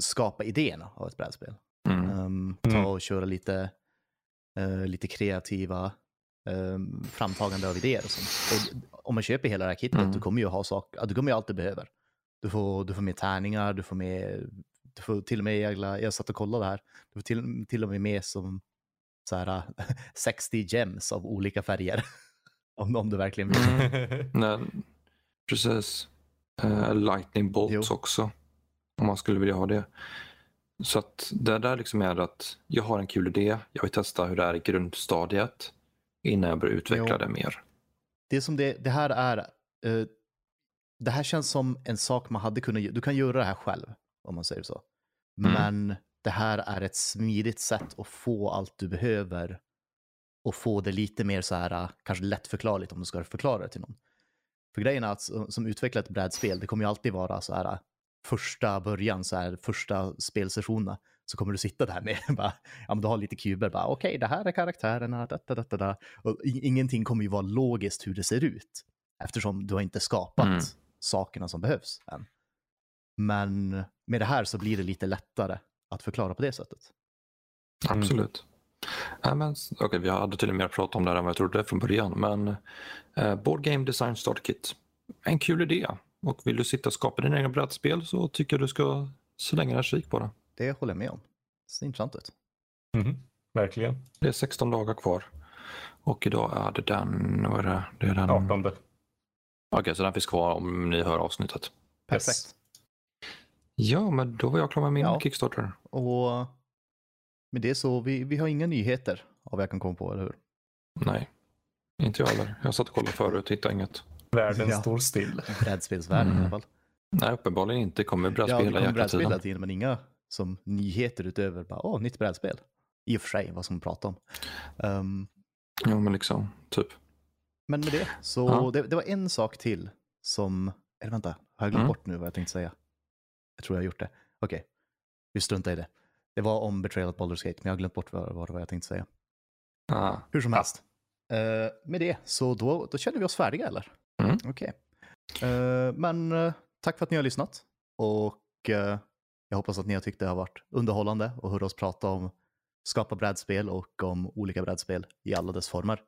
[SPEAKER 1] skapa idéerna av ett brädspel.
[SPEAKER 2] Mm.
[SPEAKER 1] Um, ta
[SPEAKER 3] Mm.
[SPEAKER 1] och köra lite, eh, lite kreativa um, framtagande av idéer och sånt. Och om man köper hela det här kittet,
[SPEAKER 2] Mm.
[SPEAKER 1] du kommer ju ha saker, du kommer ju allt du behöver. Du får, du får med tärningar, du får med, du får till och med, jag, jag satt och kollade här, du får till, till och med med som så här, 60 gems av olika färger. om, om du verkligen vill.
[SPEAKER 2] Mm. Nej, precis. Uh, lightning bolts jo. också. Om man skulle vilja ha det. Så att det där liksom är att jag har en kul idé. Jag vill testa hur det är i grundstadiet innan jag börjar utveckla jo. det mer.
[SPEAKER 1] Det som det, det här är, uh, det här känns som en sak man hade kunnat, du kan göra det här själv om man säger så. Mm. Men det här är ett smidigt sätt att få allt du behöver och få det lite mer så här, kanske lättförklarligt om du ska förklara det till någon. För grejen är att som utvecklar ett brädspel, det kommer ju alltid vara så här, första början, så här, första spelsessionerna, så kommer du sitta där med, bara, ja men du har lite kuber, bara okej, okay, det här är karaktärerna, detta, detta, detta. Och ingenting kommer ju vara logiskt hur det ser ut, eftersom du har inte skapat mm. Sakerna som behövs än. Men med det här så blir det lite lättare att förklara på det sättet.
[SPEAKER 2] Mm. Absolut. Ja, men, okay, vi hade till och med pratat om det här än vad jag trodde från början. Men eh, Board Game Design Start Kit. En kul idé. Och vill du sitta och skapa dina egna brädspel så tycker jag du ska slänga en kik på det.
[SPEAKER 1] Det håller jag med om. Det ser intressant ut.
[SPEAKER 3] Mm, verkligen.
[SPEAKER 2] Det är 16 dagar kvar. Och idag är det den... Vad är det? det är den...
[SPEAKER 3] 18.
[SPEAKER 2] Okej, okay, så den finns kvar om ni hör avsnittet.
[SPEAKER 1] Perfekt. Yes.
[SPEAKER 2] Ja, men då var jag klar med min ja. Kickstarter.
[SPEAKER 1] Och med det så, vi, vi har inga nyheter av vad jag kan komma på, eller hur?
[SPEAKER 2] Nej, inte jag heller. Jag satt och kollade förut, hittade inget.
[SPEAKER 3] Världen ja. står still.
[SPEAKER 1] Brädspelsvärlden mm. i alla fall.
[SPEAKER 2] Nej, uppenbarligen inte. kommer brädspel
[SPEAKER 1] ja, det kommer brädspel hela tiden, men inga som nyheter utöver bara, åh, nytt brädspel. I och för sig, vad som pratar om. Um,
[SPEAKER 2] ja, men liksom, typ.
[SPEAKER 1] Men med det, så ja. det, det, var en sak till som, eller vänta, har jag glömt mm. bort nu vad jag tänkte säga? Jag tror jag har gjort det. Okej, okay. vi struntar i det. Det var om Betrayal at Baldur's Gate, men jag har glömt bort vad, vad jag tänkte säga.
[SPEAKER 2] Ah.
[SPEAKER 1] Hur som helst. Uh, med det, så då, då känner vi oss färdiga eller?
[SPEAKER 2] Mm.
[SPEAKER 1] Okej. Okay. Uh, eh, men uh, tack för att ni har lyssnat. Och jag hoppas att ni har tyckt det har varit underhållande och hört oss prata om skapa brädspel och om olika brädspel i alla dess former.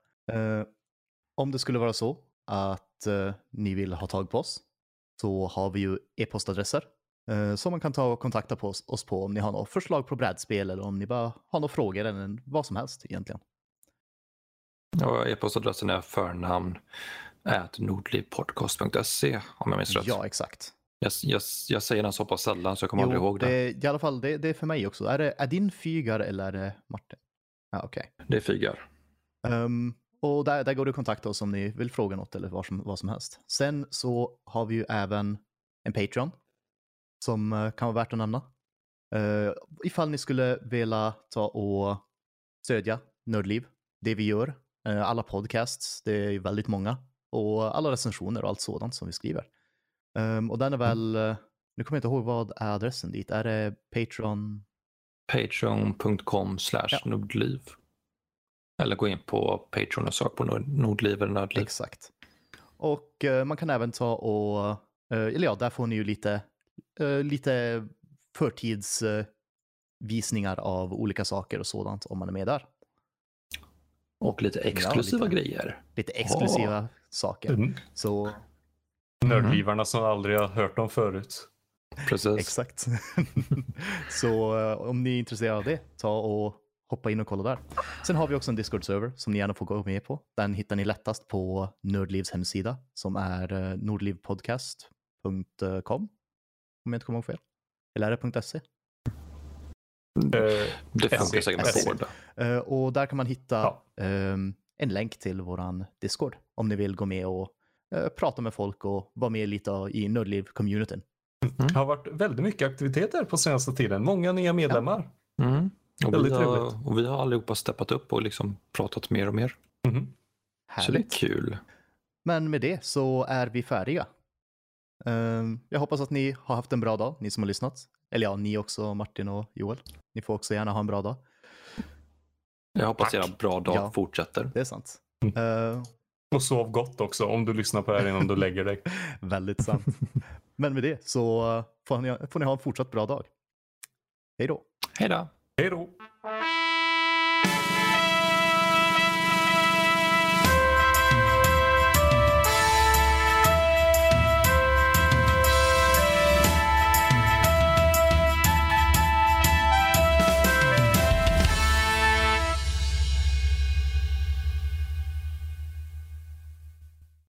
[SPEAKER 1] Om det skulle vara så att ni vill ha tag på oss så har vi ju e-postadresser Eh, som man kan ta och kontakta på oss, oss på om ni har några förslag på brädspel eller om ni bara har några frågor eller vad som helst egentligen.
[SPEAKER 2] Ja, e-postadressen är förnamn nordlivpodcast.se om jag minns rätt.
[SPEAKER 1] Ja, exakt.
[SPEAKER 2] Jag, jag, jag säger den så pass sällan så jag kommer jo, aldrig ihåg det.
[SPEAKER 1] det. I alla fall, det, det, är för mig också. Är det är din Fygar eller är det Martin? Ja, okej.
[SPEAKER 2] Okay. Det är Fygar.
[SPEAKER 1] Um, och där, där går det att kontakta oss om ni vill fråga något eller vad som, vad som helst. Sen så har vi ju även en Patreon som eh, kan vara värt att nämna. Uh, ifall ni skulle vilja ta och stödja Nördliv, det vi gör, uh, alla podcasts, det är väldigt många, och alla recensioner och allt sådant som vi skriver. Um, och den är väl, uh, nu kommer jag inte ihåg vad är adressen dit, är det Patreon?
[SPEAKER 2] Patreon.com slash Nordliv. Eller gå in på Patreon och sök på Nordliv eller Nördliv.
[SPEAKER 1] Exakt. Och man kan även ta och, eller ja, där får ni ju lite uh, lite förtidsvisningar uh, av olika saker och sådant om man är med där.
[SPEAKER 2] Och lite exklusiva ja, lite, grejer.
[SPEAKER 1] Lite exklusiva oh. saker. Mm. Så...
[SPEAKER 3] Nördlivarna som aldrig har hört dem förut.
[SPEAKER 2] Precis.
[SPEAKER 1] Exakt. så uh, om ni är intresserade av det, ta och hoppa in och kolla där. Sen har vi också en Discord-server som ni gärna får gå med på. Den hittar ni lättast på Nördlivs hemsida som är uh, nordlivpodcast.com om jag inte kommer ihåg fel. Eller är det .se?
[SPEAKER 2] Uh, det funkar säkert med Ford.
[SPEAKER 1] Uh, och där kan man hitta ja. um, en länk till våran Discord om ni vill gå med och uh, prata med folk och vara med lite i Nördliv-communityn.
[SPEAKER 3] Mm. Det har varit väldigt mycket aktiviteter på senaste tiden. Många nya medlemmar.
[SPEAKER 2] Ja. Mm. Och, väldigt vi har, och vi har allihopa steppat upp och liksom pratat mer och mer.
[SPEAKER 3] Mm.
[SPEAKER 2] Så det är kul.
[SPEAKER 1] Men med det så är vi färdiga. Ehm, jag hoppas att ni har haft en bra dag, ni som har lyssnat. Eller ja, ni också, Martin och Joel. Ni får också gärna ha en bra dag.
[SPEAKER 2] Jag hoppas Tack. era bra dag ja, fortsätter.
[SPEAKER 1] Det är sant.
[SPEAKER 3] Mm. Uh, och sov gott också om du lyssnar på det här innan du lägger dig.
[SPEAKER 1] Väldigt sant. Men med det så får ni, får ni ha en fortsatt bra dag. Hej då.
[SPEAKER 2] Hej då.
[SPEAKER 3] Hej då.